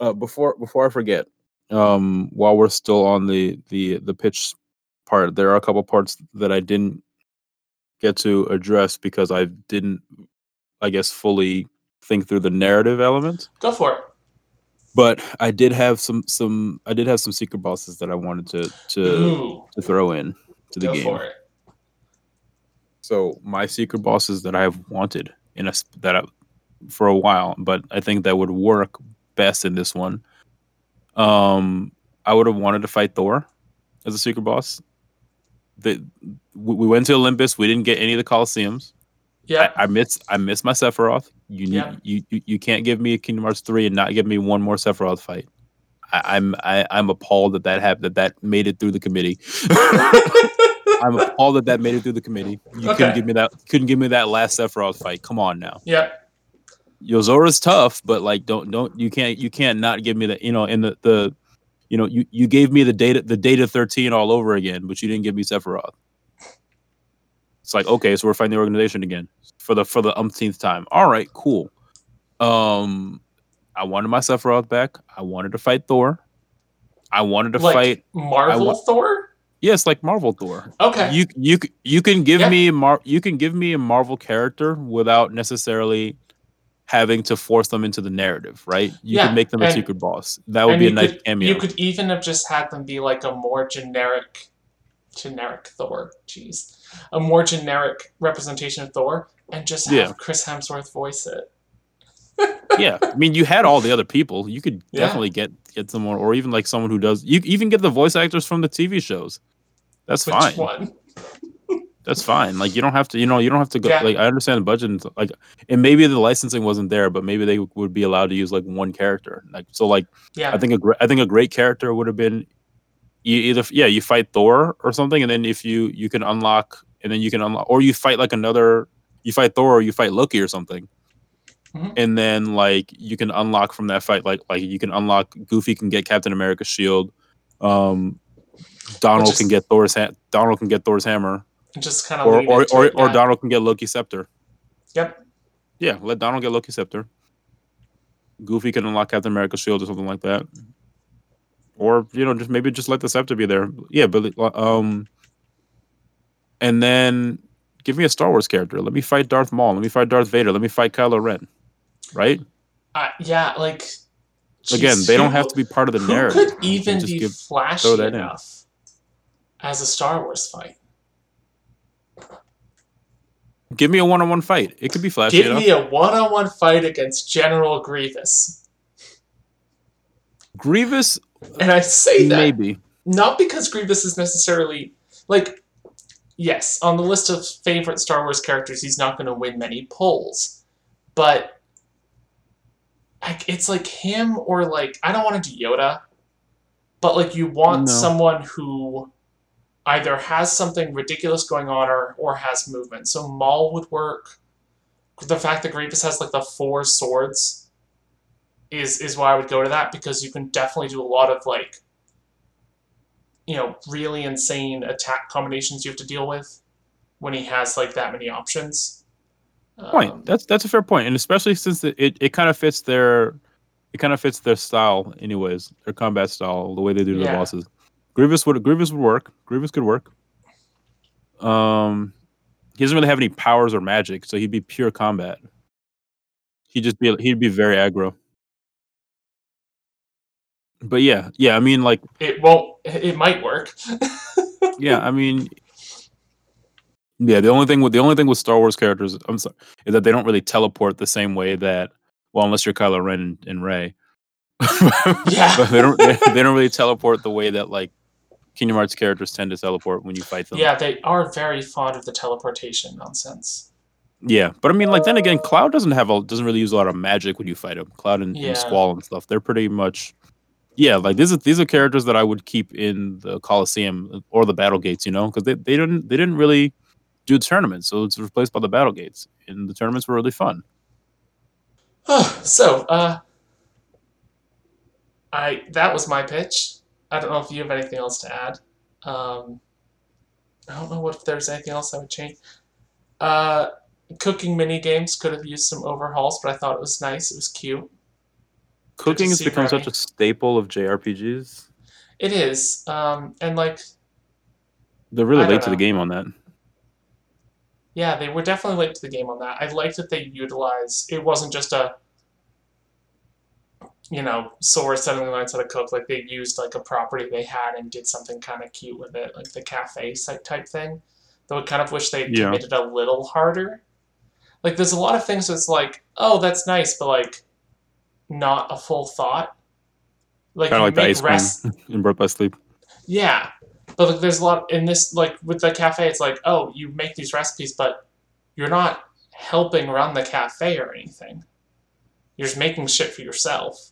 Uh, before before I forget, um, while we're still on the the the pitch part, there are a couple parts that I didn't get to address because I didn't, I guess, fully think through the narrative element. Go for it. But I did have some some I did have some secret bosses that I wanted to to, Ooh, to throw in to the go game. for it. So my secret bosses that I have wanted in a that I, for a while, but I think that would work best in this one. Um, I would have wanted to fight Thor as a secret boss. The we we went to Olympus. We didn't get any of the Colosseums. Yeah, I, I miss I miss my Sephiroth. You need Yeah. you, you you can't give me a Kingdom Hearts three and not give me one more Sephiroth fight. I, I'm I, I'm appalled that that happened. That that made it through the committee. I'm appalled that that made it through the committee. You Okay. couldn't give me that. Couldn't give me that last Sephiroth fight. Come on now. yeah, Yozora's tough, but like, don't don't you can't you can't not give me the You know, in the the, you know, you you gave me the data the data thirteen all over again, but you didn't give me Sephiroth. It's like okay, so we're fighting the organization again for the for the umpteenth time. All right, cool. Um, I wanted my Sephiroth back. I wanted to fight Thor. I wanted to like fight. Marvel wa- Thor. Yes, like Marvel Thor. Okay, You you you can give Yeah. me Mar- you can give me a Marvel character without necessarily having to force them into the narrative, right? You Yeah, can make them a secret boss. That would be a nice could, cameo. You could even have just had them be like a more generic, generic Thor. Jeez, a more generic representation of Thor, and just have Yeah. Chris Hemsworth voice it. yeah, I mean, you had all the other people. You could Yeah. definitely get get someone, or even like someone who does. You even get the voice actors from the TV shows. That's Which fine. one? That's fine. Like you don't have to. You know, you don't have to go. Yeah. Like I understand the budget. And, like, and maybe the licensing wasn't there, but maybe they would be allowed to use like one character. Like so, like. Yeah, I think a great I think a great character would have been you either yeah you fight Thor or something and then if you you can unlock and then you can unlock or you fight like another you fight Thor or you fight Loki or something Mhm. and then like you can unlock from that fight like like you can unlock Goofy can get Captain America's shield um Donald is- can get Thor's ha- Donald can get Thor's hammer just kind of or or or, or. Donald can get Loki scepter. Yep. yeah let Donald get Loki scepter. Goofy can unlock Captain America's shield or something like that. Or you know just maybe just let the scepter be there. Yeah but um and then give me a star wars character. Let me fight darth maul. Let me fight darth vader. Let me fight kylo ren. Right? Uh, yeah, like again they don't have to be part of the Who narrative. could even just be give- flashy enough as a Star Wars fight? Give me a one-on-one fight. It could be flashy Give me a one-on-one fight against General Grievous, grievous and I say that maybe. not because Grievous is necessarily like, yes, on the list of favorite Star Wars characters, he's not going to win many polls, but like it's like him or like I don't want to do Yoda, but like you want No. someone who either has something ridiculous going on or or has movement. So Maul would work. The fact that Grievous has like the four swords is is why I would go to that because you can definitely do a lot of like you know really insane attack combinations you have to deal with when he has like that many options. Point. Um, That's that's a fair point, and especially since it, it, it kind of fits their it kind of fits their style, anyways, their combat style, the way they do their Yeah. bosses. Grievous would Grievous would work. Grievous could work. Um, he doesn't really have any powers or magic, so he'd be pure combat. He'd just be he'd be very aggro. But yeah, yeah, I mean, like, it won't. It might work. yeah, I mean, yeah. The only thing with the only thing with Star Wars characters, I'm sorry, is that they don't really teleport the same way that, well, unless you're Kylo Ren and, and Rey. Yeah. but they don't. They, they don't really teleport the way that like Kingdom Hearts characters tend to teleport when you fight them. yeah, they are very fond of the teleportation nonsense. Yeah, but I mean, like then again, Cloud doesn't have a doesn't really use a lot of magic when you fight him. Cloud and, Yeah. and Squall and stuff, they're pretty much, yeah, like these are these are characters that I would keep in the Coliseum or the Battle Gates, you know, because they, they didn't they didn't really do tournaments, so it's replaced by the Battle Gates, and the tournaments were really fun. so, uh, I that was my pitch. I don't know if you have anything else to add. Um, I don't know what if there's anything else I would change. Uh, cooking mini games could have used some overhauls, but I thought it was nice. It was cute. Cooking has become such a staple of JRPGs. It is, um, and like, They're really late to the game on that. yeah, they were definitely late to the game on that. I liked that they utilized. It wasn't just a, you know, Sora suddenly learns how to cook. Like they used like a property they had and did something kind of cute with it, like the cafe site type thing. Though I kind of wish they Yeah. committed a little harder. Like there's a lot of things that's like, oh, that's nice, but like, not a full thought. Like Kind of like the ice cream rest- in Birth by Sleep. yeah, but like, there's a lot in this. Like with the cafe, it's like, oh, you make these recipes, but you're not helping run the cafe or anything. You're just making shit for yourself.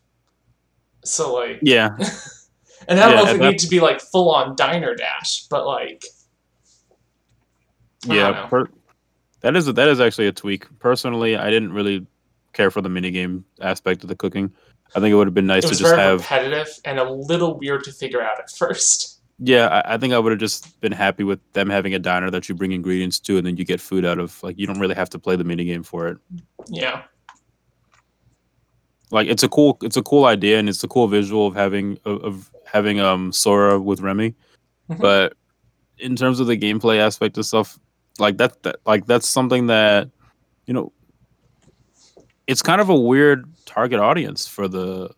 So like, Yeah, and I don't Yeah, know if it that- needs to be like full on diner dash, but like, I yeah. Per- that is that is actually a tweak. Personally, I didn't really care for the minigame aspect of the cooking. I think it would have been nice to just very have. repetitive and a little weird to figure out at first. Yeah, I, I think I would have just been happy with them having a diner that you bring ingredients to, and then you get food out of. Like you don't really have to play the minigame for it. Yeah, Like it's a cool, it's a cool idea, and it's a cool visual of having of, of having um Sora with Remy. Mhm. But in terms of the gameplay aspect of stuff, like that, that like that's something that you know, it's kind of a weird target audience for the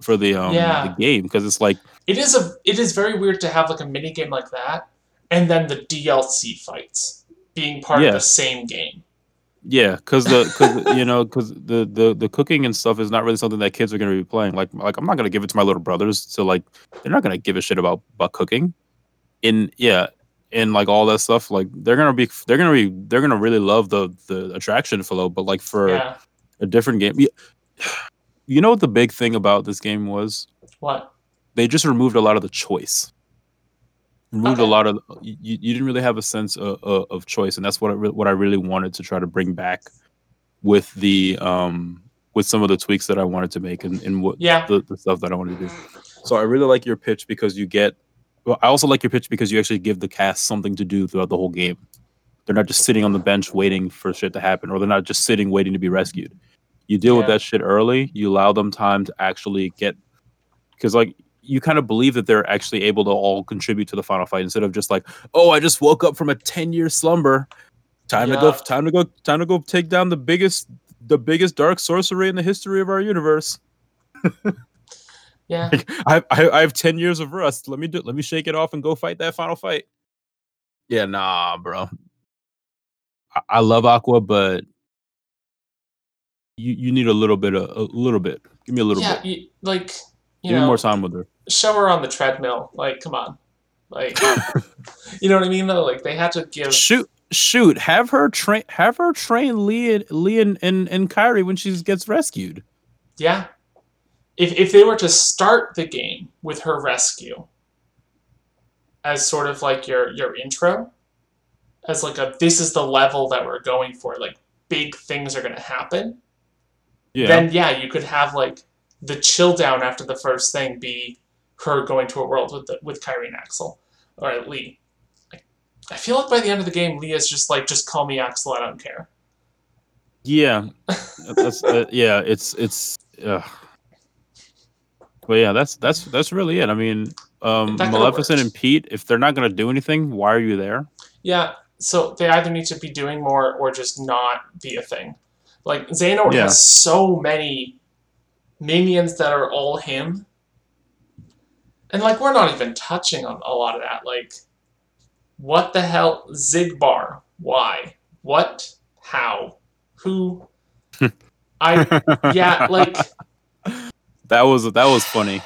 for the um Yeah. the game because it's like it is a it is very weird to have like a mini game like that, and then the DLC fights being part of the same game. Yeah, because the because you know because the, the the cooking and stuff is not really something that kids are going to be playing. Like like I'm not going to give it to my little brothers. So like they're not going to give a shit about about cooking. In yeah, and like all that stuff. Like they're gonna be they're gonna be they're gonna really love the the attraction flow. But like for Yeah. a different game, you, you know what the big thing about this game was? What? They just removed a lot of the choice. Removed a lot of you, you didn't really have a sense of, of, of choice, and that's what I re- what I really wanted to try to bring back with the um with some of the tweaks that I wanted to make and, and what Yeah. the, the stuff that I wanted to do. So I really like your pitch because you get. Well, I also like your pitch because you actually give the cast something to do throughout the whole game. They're not just sitting on the bench waiting for shit to happen, or they're not just sitting waiting to be rescued. You deal with that shit early. You allow them time to actually get, because like you kind of believe that they're actually able to all contribute to the final fight instead of just like, oh, I just woke up from a ten year slumber. Time to go. Time to go. Time to go take down the biggest, the biggest dark sorcery in the history of our universe. Yeah. I, I I have ten years of rust. Let me do. Let me shake it off and go fight that final fight. Yeah, nah, bro. I, I love Aqua, but you you need a little bit of a little bit. Give me a little yeah. bit. You, like you Give me know, more time with her. show her on the treadmill. Like, come on. Like, you know what I mean? Though, like they had to give. shoot, shoot. Have her train. Have her train Lea and Lea and, and and Kairi when she gets rescued. Yeah. If if they were to start the game with her rescue, as sort of like your your intro, as like a this is the level that we're going for, like big things are gonna happen. Yeah. Then yeah, you could have like the chill down after the first thing be her going to a world with the, with Kairi and Axel or Lea. I, I feel like by the end of the game, Lea's just like, just call me Axel. I don't care. Yeah, that's uh, yeah. It's it's. Uh, but yeah, that's that's that's really it. I mean, um, Maleficent worked. and Pete. If they're not gonna do anything, why are you there? Yeah, so they either need to be doing more or just not be a thing. Like Xehanort Yeah. has so many minions that are all him. And like we're not even touching on a lot of that. Like what the hell Xigbar? Why? What? How? Who? I yeah, like that was that was funny.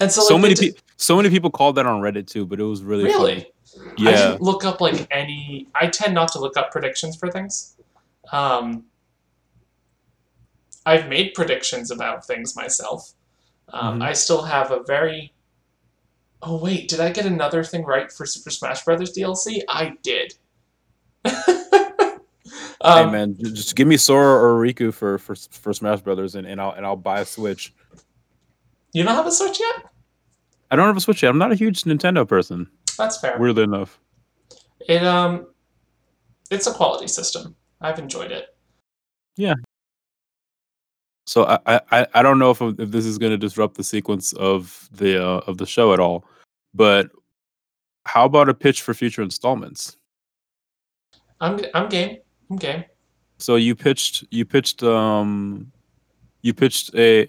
and so, So, many people, so many people called that on Reddit too, but it was really Really? funny. I Yeah, didn't look up like any. I tend not to look up predictions for things. Um, I've made predictions about things myself. Um, Mhm. I still have a very. Oh wait, did I get another thing right for Super Smash Brothers DLC? I did. hey um, man, just give me Sora or Riku for for for Smash Brothers, and, and I'll and I'll buy a Switch. You don't have a Switch yet? I don't have a Switch yet. I'm not a huge Nintendo person, That's fair. weirdly enough. It um, it's a quality system. I've enjoyed it. So I, I- I, don't know if if this is going to disrupt the sequence of the uh, of the show at all, but how about a pitch for future installments? I'm I'm game. I'm game. So you pitched you pitched um you pitched a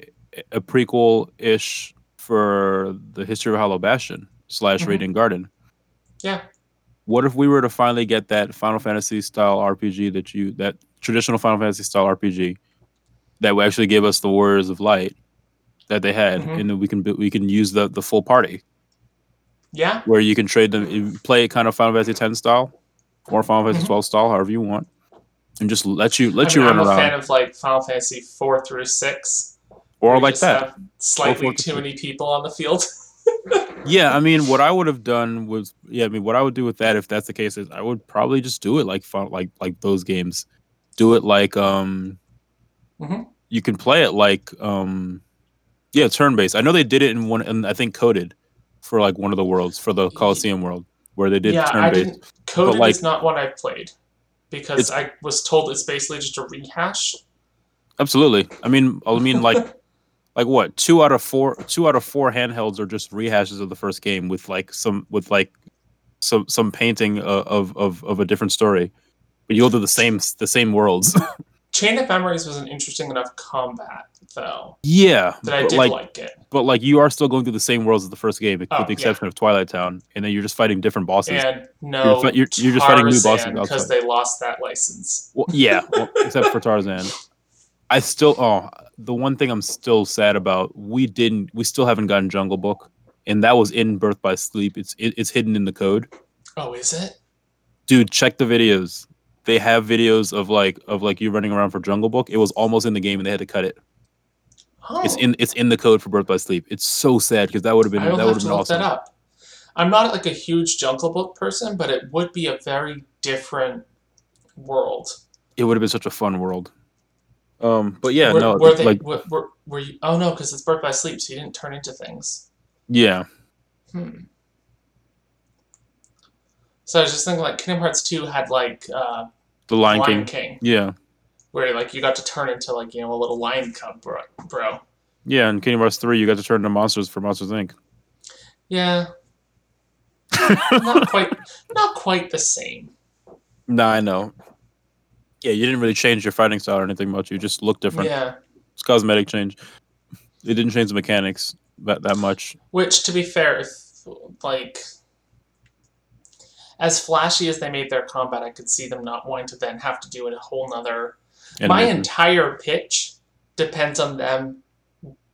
a prequel ish for the history of Hollow Bastion slash Mhm. Radiant Garden. Yeah. What if we were to finally get that Final Fantasy style RPG that you that traditional Final Fantasy style RPG that would actually give us the Warriors of Light that they had, Mhm. and then we can we can use the the full party Yeah. where you can trade them, you play kind of Final Fantasy ten style or Final Fantasy Mhm. twelve style, however you want, and just let you let I you mean, run I'm around. a fan of like Final Fantasy four through six, or like that. slightly too many people on the field. Yeah, I mean, what I would have done was, yeah, I mean, what I would do with that, if that's the case, is I would probably just do it like fun, like like those games. Do it like um, Mhm. you can play it like um, yeah, turn based. I know they did it in one, and I think coded for like one of the worlds for the Coliseum world where they did yeah, turn based. Coded like- is not one I've played because I was told it's basically just a rehash. Absolutely. I mean, I mean, like like what? Two out of four, two out of four handhelds are just rehashes of the first game with like some with like some some painting of of of, of a different story, but you'll do the same the same worlds. Chain of Memories was an interesting enough combat though yeah, that I did like, like, it. but like you are still going through the same worlds as the first game, with Oh, the yeah. exception of Twilight Town, and then you're just fighting different bosses. And no, fi- you're- you're just fighting new bosses because they lost that license. Well, yeah, well, except for Tarzan. I still oh the one thing I'm still sad about we didn't we still haven't gotten Jungle Book and that was in Birth by Sleep. It's it, it's hidden in the code. Oh, is it? Dude, check the videos. They have videos of like of like you running around for Jungle Book. It was almost in the game and they had to cut it. Oh, It's in it's in the code for Birth by Sleep. It's so sad because that would have been that would have been awesome. I'm not like a huge Jungle Book person, but it would be a very different world. It would have been such a fun world. Um, but yeah, were, no, were they? like were, were, were you? Oh no, because it's Birth by Sleep, so you didn't turn into things. yeah, Hmm. So I was just thinking, like Kingdom Hearts two had like uh, the Lion, Lion King. King, Yeah, where like you got to turn into like you know a little lion cub, bro. bro. yeah. And Kingdom Hearts three, you got to turn into monsters for Monsters Inc. Yeah, not quite, not quite the same. Nah, I know. Yeah, you didn't really change your fighting style or anything much. You just look different. Yeah, It's cosmetic change. It didn't change the mechanics that, that much. which to be fair, if like as flashy as they made their combat, I could see them not wanting to then have to do a whole nother. My Animation. entire pitch depends on them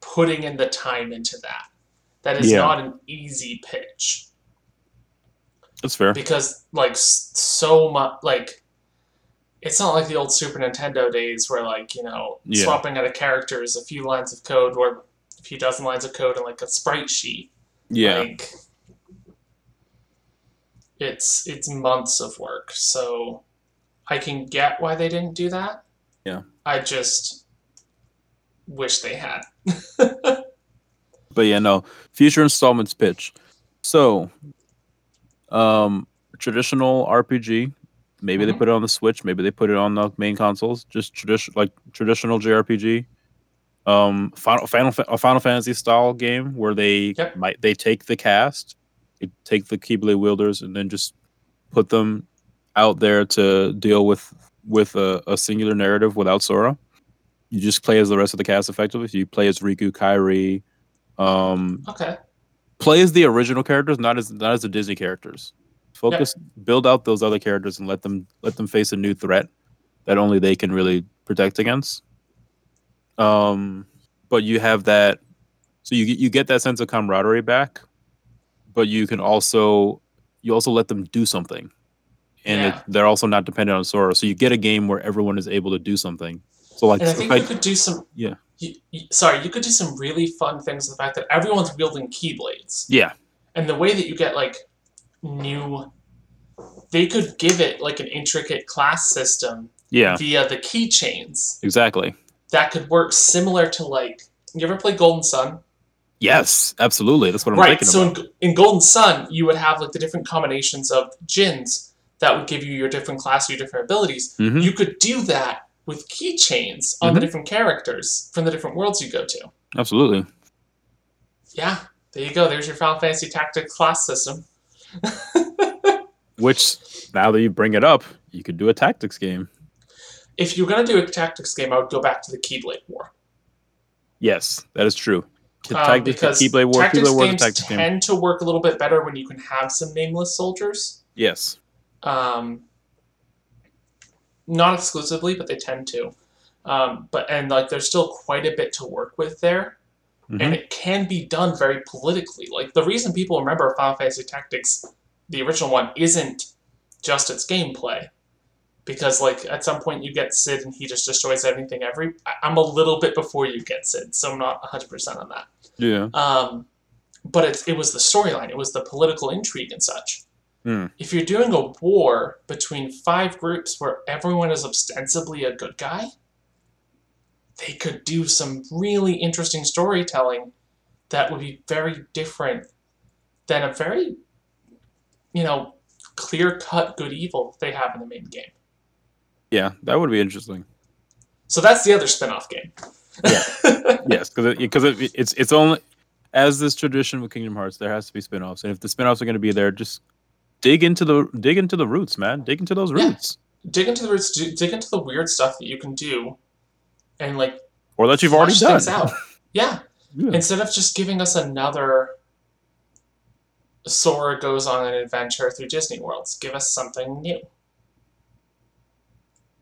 putting in the time into that. That is Yeah. not an easy pitch. That's fair. because like so much like it's not like the old Super Nintendo days where like you know Yeah. swapping out a character is a few lines of code or a few dozen lines of code and like a sprite sheet. Yeah. Like it's it's months of work. So I can get why they didn't do that. Yeah. I just wish they had. But yeah, no. Future installments pitch. So, um, traditional RPG. Maybe they Mhm. put it on the Switch. Maybe they put it on the main consoles. Just tradition, like traditional JRPG. Um, Final Final a Final Fantasy style game where they Yep. might they take the cast, take the Keyblade wielders, and then just put them out there to deal with with a, a singular narrative without Sora. You just play as the rest of the cast effectively. So you play as Riku, Kairi, um, Okay. play as the original characters, not as not as the Disney characters. Focus, build out those other characters, and let them let them face a new threat that only they can really protect against. Um, but you have that, so you you get that sense of camaraderie back, but you can also you also let them do something, and Yeah. it, they're also not dependent on Sora. So you get a game where everyone is able to do something. So like, And I think I- you could do some. Yeah. You, you- sorry, you could do some really fun things with the fact that everyone's wielding keyblades, yeah, and the way that you get like new. They could give it like an intricate class system yeah, via the keychains exactly. that could work similar to like. You ever play Golden Sun? Yes, absolutely. That's what I'm right. thinking So in, in Golden Sun, you would have like the different combinations of djinns that would give you your different class, your different abilities. Mhm. You could do that with keychains on the Mhm. different characters from the different worlds you go to. Absolutely. Yeah, there you go. There's your Final Fantasy Tactics class system. Which now that you bring it up, you could do a tactics game. If you're gonna do a tactics game, I would go back to the Keyblade War. Yes, that is true. Um, Tactics, because Keyblade War, tactics Keyblade War games tactics game. tend to work a little bit better when you can have some nameless soldiers. Yes. um, not exclusively, but they tend to. Um, but and like there's still quite a bit to work with there, Mhm. and it can be done very politically. Like the reason people remember Final Fantasy Tactics, the original one, isn't just its gameplay, because like at some point you get Cid and he just destroys everything. Every I'm a little bit before you get Cid, so I'm not 100 percent on that. Yeah. Um, but it, it was the storyline, it was the political intrigue and such. Hmm. If you're doing a war between five groups where everyone is ostensibly a good guy, they could do some really interesting storytelling that would be very different than a very, you know, clear cut good evil they have in the main game. Yeah, that would be interesting. So that's the other spin off game. Yeah. yes, because it, because it, it's it's only as this tradition with Kingdom Hearts, there has to be spin-offs, and if the spin-offs are going to be there, just dig into the dig into the roots, man. Dig into those Yeah. roots, dig into the roots, dig into the weird stuff that you can do, and like or that you've already done. out. Yeah. Yeah. Instead of just giving us another Sora goes on an adventure through Disney worlds, give us something new.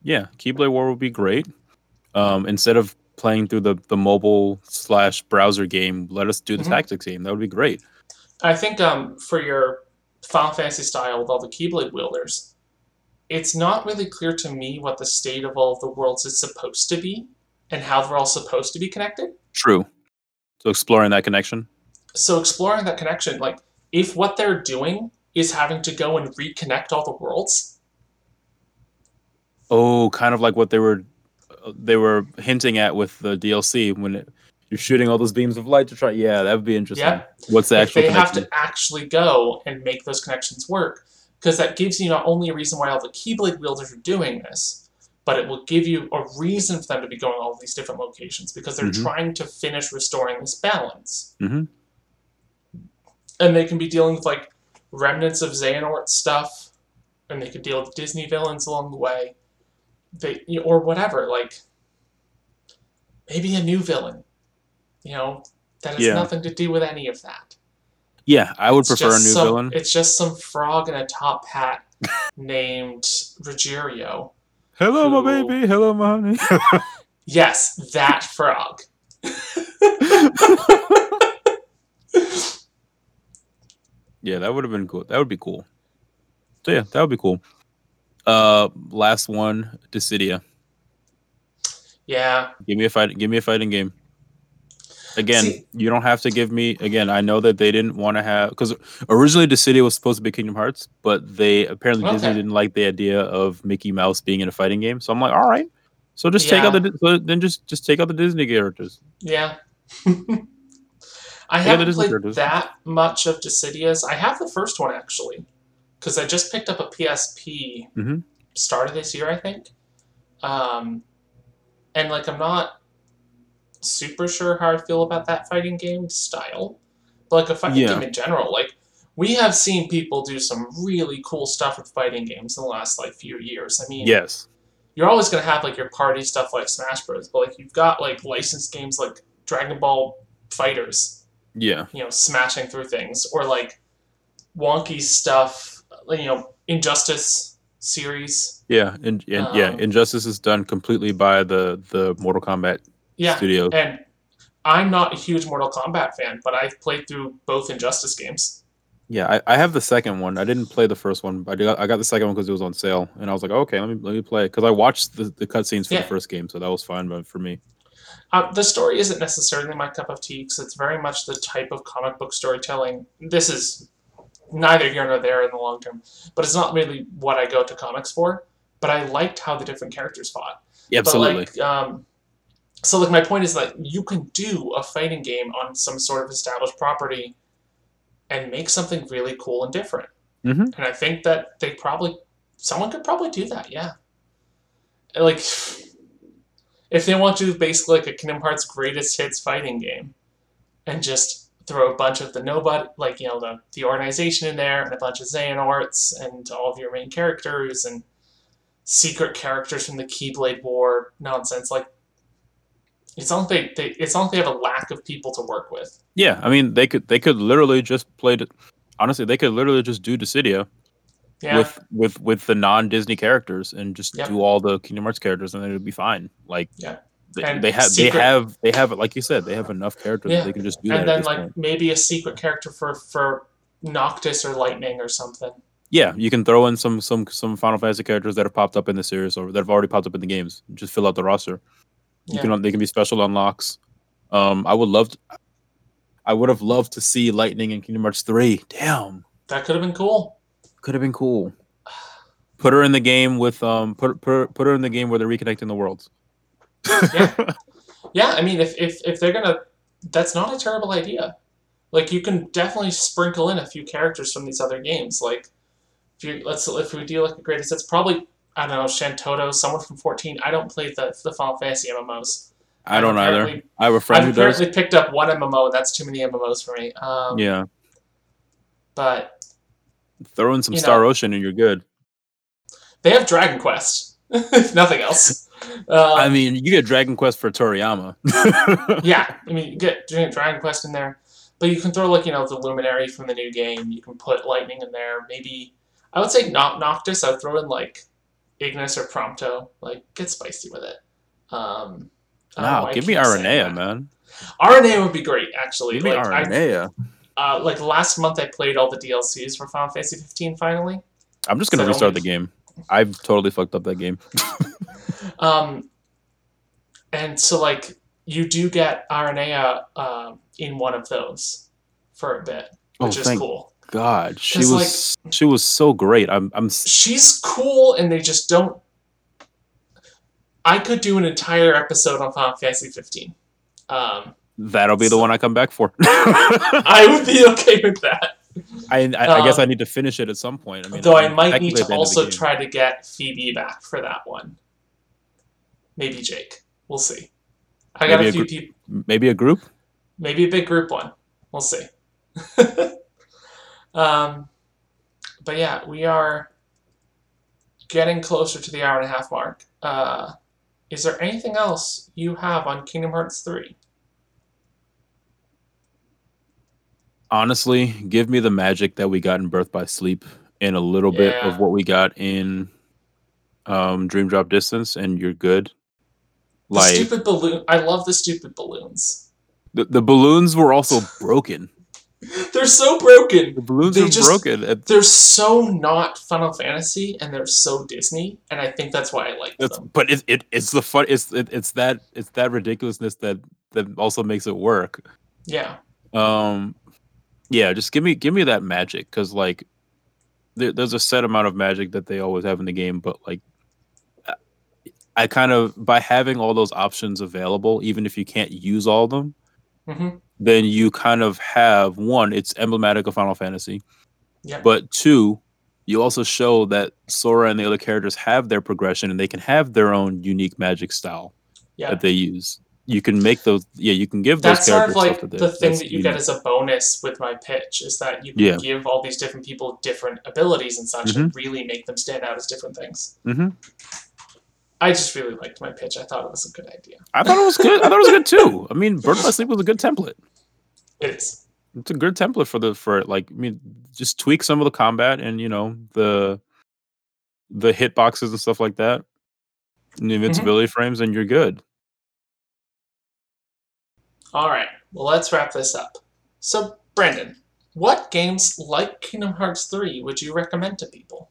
Yeah, Keyblade War would be great. Um, instead of playing through the the mobile slash browser game, let us do the Mhm. tactics game. That would be great. I think um, for your Final Fantasy style with all the Keyblade wielders, it's not really clear to me what the state of all of the worlds is supposed to be and how they're all supposed to be connected. True. So exploring that connection. So exploring that connection, like if what they're doing is having to go and reconnect all the worlds, Oh, kind of like what they were they were hinting at with the DLC when it, you're shooting all those beams of light to try. Yeah, that would be interesting. Yeah. What's the if actual they have to actually go and make those connections work, because that gives you not only a reason why all the Keyblade wielders are doing this, but it will give you a reason for them to be going all these different locations because they're Mhm. trying to finish restoring this balance. Mhm. And they can be dealing with like remnants of Xehanort stuff, and they could deal with Disney villains along the way, they or whatever. Like maybe a new villain, you know, that has Yeah. nothing to do with any of that. Yeah, I would It's prefer a new some- villain. It's just some frog in a top hat named Rogerio. Hello, my baby. Hello, my honey. Yes, that frog. yeah, that would have been cool. That would be cool. So yeah, that would be cool. Uh, last one, Dissidia. Yeah, Give me a fight. Give me a fighting game. Again, See- you don't have to give me. Again, I know that they didn't want to have because originally Dissidia was supposed to be Kingdom Hearts, but they apparently Disney didn't like the idea of Mickey Mouse being in a fighting game. So I'm like, all right, so just take out the so then just just take out the Disney characters. Yeah. Yeah, I haven't played is. that much of Dissidia's. I have the first one actually, because I just picked up a PSP Mhm. start of this year, I think. Um, and like I'm not super sure how I feel about that fighting game style, but like a fighting Yeah. game in general, like we have seen people do some really cool stuff with fighting games in the last like few years. I mean, Yes. you're always gonna have like your party stuff like Smash Bros, but like you've got like licensed games like Dragon Ball FighterZ, Yeah. you know, smashing through things, or like wonky stuff, you know, Injustice series. Yeah. And, and yeah, Um, Injustice is done completely by the the Mortal Kombat Yeah, studio. and I'm not a huge Mortal Kombat fan, but I've played through both Injustice games. Yeah, I, I have the second one. I didn't play the first one, but I got, I got the second one because it was on sale, and I was like, okay, let me let me play because I watched the, the cutscenes for Yeah. the first game, so that was fine. But for me, Uh, the story isn't necessarily my cup of tea because it's very much the type of comic book storytelling. This is neither here nor there in the long term, but it's not really what I go to comics for. But I liked how the different characters fought. yeah, absolutely. But like, um, so like my point is that you can do a fighting game on some sort of established property and make something really cool and different. Mhm. And I think that they probably someone could probably do that. Yeah. Like if they want to do basically like a Kingdom Hearts greatest hits fighting game and just throw a bunch of the nobody like you know the the organization in there and a bunch of Xehanorts and all of your main characters and secret characters from the Keyblade War nonsense. Like, it's not like they, they it's not like they have a lack of people to work with. yeah, I mean, they could they could literally just play. The, honestly, they could literally just do Dissidia Yeah, with with with the non Disney characters and just Yep. do all the Kingdom Hearts characters, and then it'd be fine. Like, Yeah. They, And they have secret- they have they have like you said, they have enough characters Yeah. that they can just do that. and then like point. maybe a secret character for for Noctis or Lightning or something. Yeah, you can throw in some some some Final Fantasy characters that have popped up in the series or that have already popped up in the games. Just fill out the roster. You Yeah. can they can be special unlocks. Um, I would love to, I would have loved to see Lightning in Kingdom Hearts three. Damn, That could have been cool. could have been cool. Put her in the game with um put put put her in the game where they're reconnecting the worlds. Yeah. Yeah, I mean, if if if they're gonna, that's not a terrible idea. Like you can definitely sprinkle in a few characters from these other games. Like if you let's if we do like a greatest, it's probably I don't know Shantoto, someone from fourteen. I don't play the the Final Fantasy MMOs. I don't either. I have a friend I've who does. picked up one MMO, that's too many MMOs for me. Um, Yeah, But throw in some Star know. Ocean and you're good. they have Dragon Quest, if nothing else. Uh, I mean, you get Dragon Quest for Toriyama. yeah, I mean, you get Dragon Quest in there, but you can throw like you know the Luminary from the new game. You can put Lightning in there. Maybe I would say not Noctis. I'd throw in like Ignis or Prompto. Like get spicy with it. Um, I don't know Wow, give me Aranea, man. Aranea would be great actually. Give me like I, Aranea. uh, like last month I played all the DLCs for Final Fantasy 15 finally. I'm just gonna so restart the game. I've totally fucked up that game. Um, and so like you do get Aranea um in one of those for a bit, Oh, which is cool. God, she was she was so great. I'm I'm she's cool and they just don't I could do an entire episode on Final Fantasy 15. Um, that'll be the one I come back for. I I would be okay with that. I, I guess Um, I need to finish it at some point. I mean, Though I I'm might need to at the end of the also try to get Phoebe back for that one. Maybe Jake. We'll see. I got Maybe a a few gr- people. maybe a group. Maybe a big group one. We'll see. um, but yeah, we are getting closer to the hour and a half mark. Uh, is there anything else you have on Kingdom Hearts 3? Honestly, give me the magic that we got in Birth by Sleep and a little bit of what we got in um, Dream Drop Distance, and you're good. The Like stupid balloon. I love the stupid balloons. the, the balloons were also broken. They're so broken. The balloons They are just- broken. They're so not Final Fantasy, and they're so Disney, and I think that's why I like That's, them. but it, it it's the fun. It's it, it's that it's that ridiculousness that that also makes it work. Yeah, Um, yeah, just give me give me that magic because like there, there's a set amount of magic that they always have in the game, but like I kind of by having all those options available, even if you can't use all of them, hmm then you kind of have one. It's emblematic of Final Fantasy, yeah, but two, you also show that Sora and the other characters have their progression and they can have their own unique magic style yeah. that they use. You can make those. Yeah, you can give those characters. That's sort of like the thing that you get as a bonus with my pitch is that you can Yeah. give all these different people different abilities and such, Mm-hmm. and really make them stand out as different things. Mhm. I just really liked my pitch. I thought it was a good idea. I thought it was good. I thought it was good too. I mean, Birth by Sleep was a good template. It is. It's a good template for the for like. I mean, just tweak some of the combat and you know the the hitboxes and stuff like that, and the mm-hmm. invincibility frames, and you're good. All right. Well, let's wrap this up. So, Brandon, what games like Kingdom Hearts 3 would you recommend to people?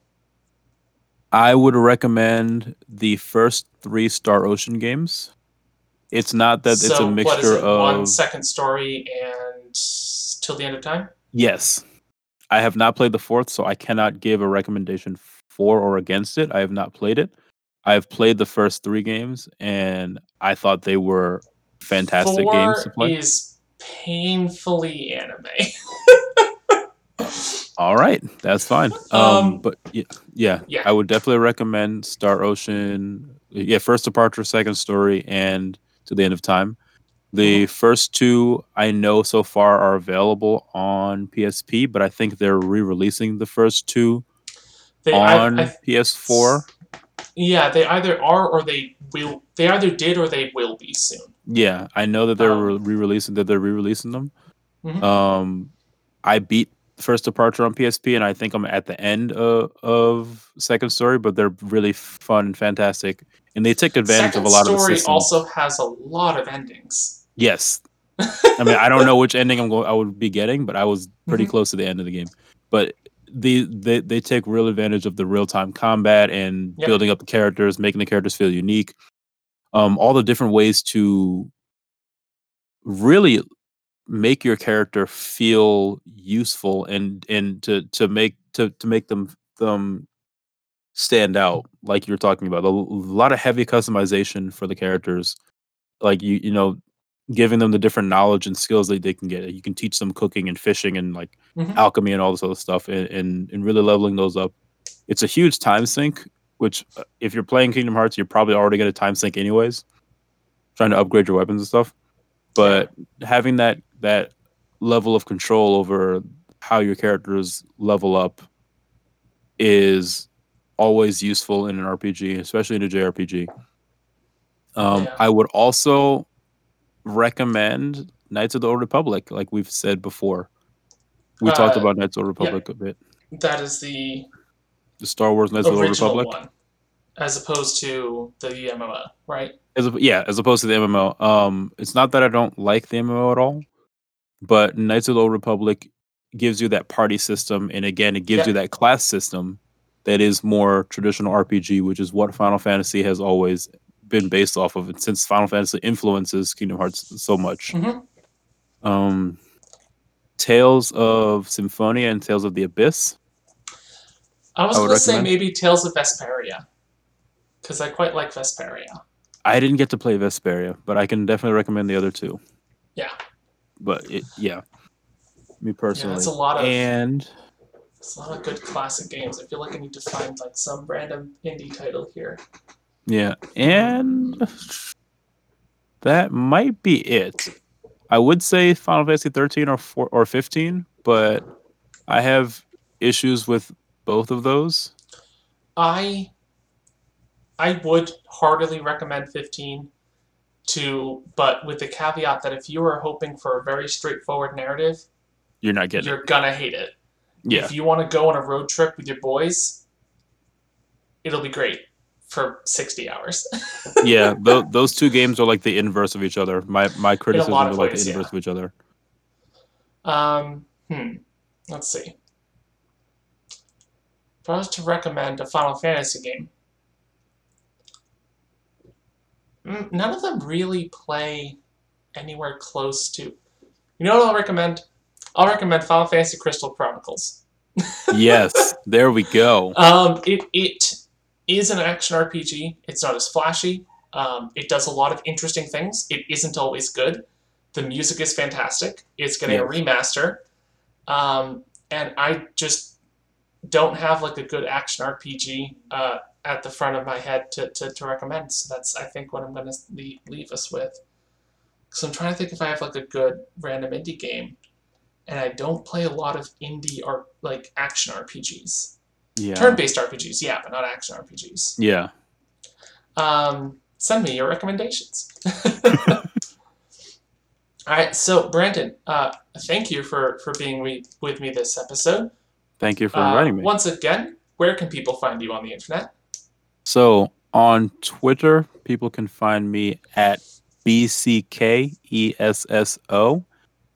I would recommend the first three Star Ocean games. It's not that it's so a what is mixture it? of one second story and till the end of time? Yes. I have not played the fourth, so I cannot give a recommendation for or against it. I have not played it. I've played the first three games, and I thought they were fantastic Four games to play. is painfully anime. All right, that's fine. Um, Um, but yeah, yeah, yeah. I would definitely recommend Star Ocean. Yeah, first departure, second story, and to the end of time. The Mm-hmm. first two I know so far are available on PSP, but I think they're re-releasing the first two They, I- on I- PS4. yeah, they either are or they will. They either did or they will be soon. Yeah, I know that they're Um, re- re-releasing that they're re-releasing them. Mhm. Um, I beat First Departure on PSP, and I think I'm at the end of, of Second Story, but they're really fun and fantastic, and they take advantage Second of a lot of the story also has a lot of endings. yes, I mean I don't know which ending I'm going I would be getting, but I was pretty Mhm. close to the end of the game. But the they they take real advantage of the real time combat and Yep. building up the characters, making the characters feel unique. Um, all the different ways to really make your character feel useful and and to to make to to make them them stand out like you're talking about a, lot of heavy customization for the characters. Like you you know giving them the different knowledge and skills that they can get. You can teach them cooking and fishing and like Mhm. alchemy and all this other stuff and, and and really leveling those up. It's a huge time sink which uh, if you're playing kingdom hearts you're probably already going to time sink anyways trying to upgrade your weapons and stuff. But having that that level of control over how your characters level up is always useful in an RPG, especially in a JRPG. Um, Yeah. I would also recommend Knights of the Old Republic, like we've said before. We talked Uh, about Knights of the Old Republic a bit. That is the The Star Wars Knights of the Old Republic. one, as opposed to the MMO, right? As a, yeah, as opposed to the MMO. Um, it's not that I don't like the MMO at all, but Knights of the Old Republic gives you that party system, and again, it gives Yeah. you that class system that is more traditional RPG, which is what Final Fantasy has always been based off of. And since Final Fantasy influences Kingdom Hearts so much, Mhm. um, Tales of Symphonia and Tales of the Abyss. I was I going to say maybe Tales of Vesperia, because I quite like Vesperia. I didn't get to play Vesperia, but I can definitely recommend the other two. Yeah. But it, yeah, me personally. a lot of- and It's a lot of good classic games. I feel like I need to find like some random indie title here. yeah, and that might be it. I would say Final Fantasy 13 or 4 or 15, but I have issues with both of those. I I would heartily recommend 15 to but with the caveat that if you are hoping for a very straightforward narrative, You're not getting you're gonna hate it. it. Yeah. If you want to go on a road trip with your boys, it'll be great for 60 hours. yeah, th- those two games are like the inverse of each other. My my criticisms are like ways, the yeah. inverse of each other. Um, Hmm. Let's see. If I was to recommend a Final Fantasy game, mm, none of them really play anywhere close to. You know what I'll recommend? I'll recommend Final Fantasy Crystal Chronicles. yes, there we go. Um, it it is an action RPG. It's not as flashy. Um, it does a lot of interesting things. It isn't always good. The music is fantastic. It's getting a remaster, um, and I just don't have like a good action RPG uh, at the front of my head to, to, to recommend. So that's I think what I'm gonna leave, leave us with. So I'm trying to think if I have like a good random indie game, and I don't play a lot of indie or like action RPGs. Yeah. Turn-based RPGs, yeah, but not action RPGs. Yeah. Um, send me your recommendations. All right, so Brandon, uh, thank you for for being we, with me this episode. Thank you for Uh, inviting me. Once again, where can people find you on the internet? So on Twitter, people can find me at BCKESSO.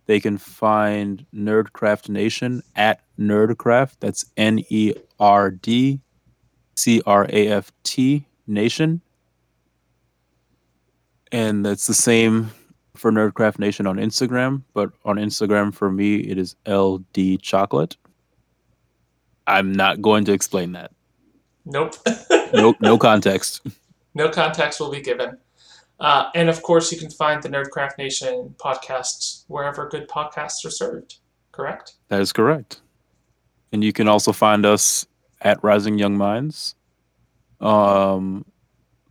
They can find Nerdcraft Nation at Nerdcraft. That's N E R D C R A F T Nation. And that's the same for Nerdcraft Nation on Instagram, but on Instagram for me it is LD Chocolate. I'm not going to explain that. Nope. No no context. no context will be given. Uh, and of course, you can find the Nerdcraft Nation podcasts wherever good podcasts are served. Correct? That is correct. And you can also find us at Rising Young Minds. Um,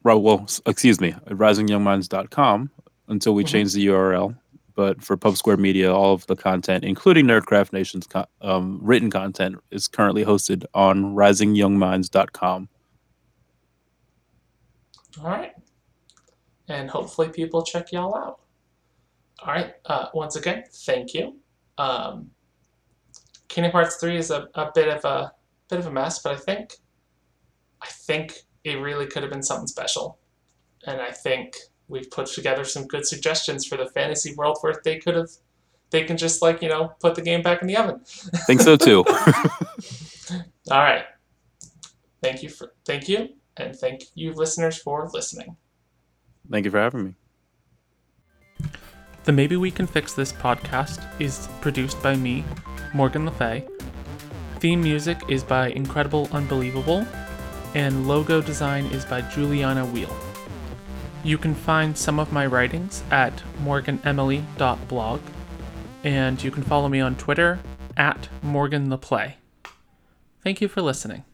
well, excuse me, at risingyoungminds.com until we Mhm. change the URL. But for Pub Square Media, all of the content, including Nerdcraft Nation's co- um, written content, is currently hosted on risingyoungminds.com. All right. And hopefully people check y'all out. All right. Uh, once again, thank you. Um, Kingdom Hearts 3 is a, a bit of a bit of a mess, but I think I think it really could have been something special. And I think we've put together some good suggestions for the fantasy world where they could have they can just like, you know, put the game back in the oven. Think so too. All right. Thank you for thank you and thank you listeners for listening. Thank you for having me. The Maybe We Can Fix This podcast is produced by me, Morgan Le Fay. Theme music is by Incredible Unbelievable, and logo design is by Juliana Wheel. You can find some of my writings at morganemily.blog, and you can follow me on Twitter at Morgan the Play. Thank you for listening.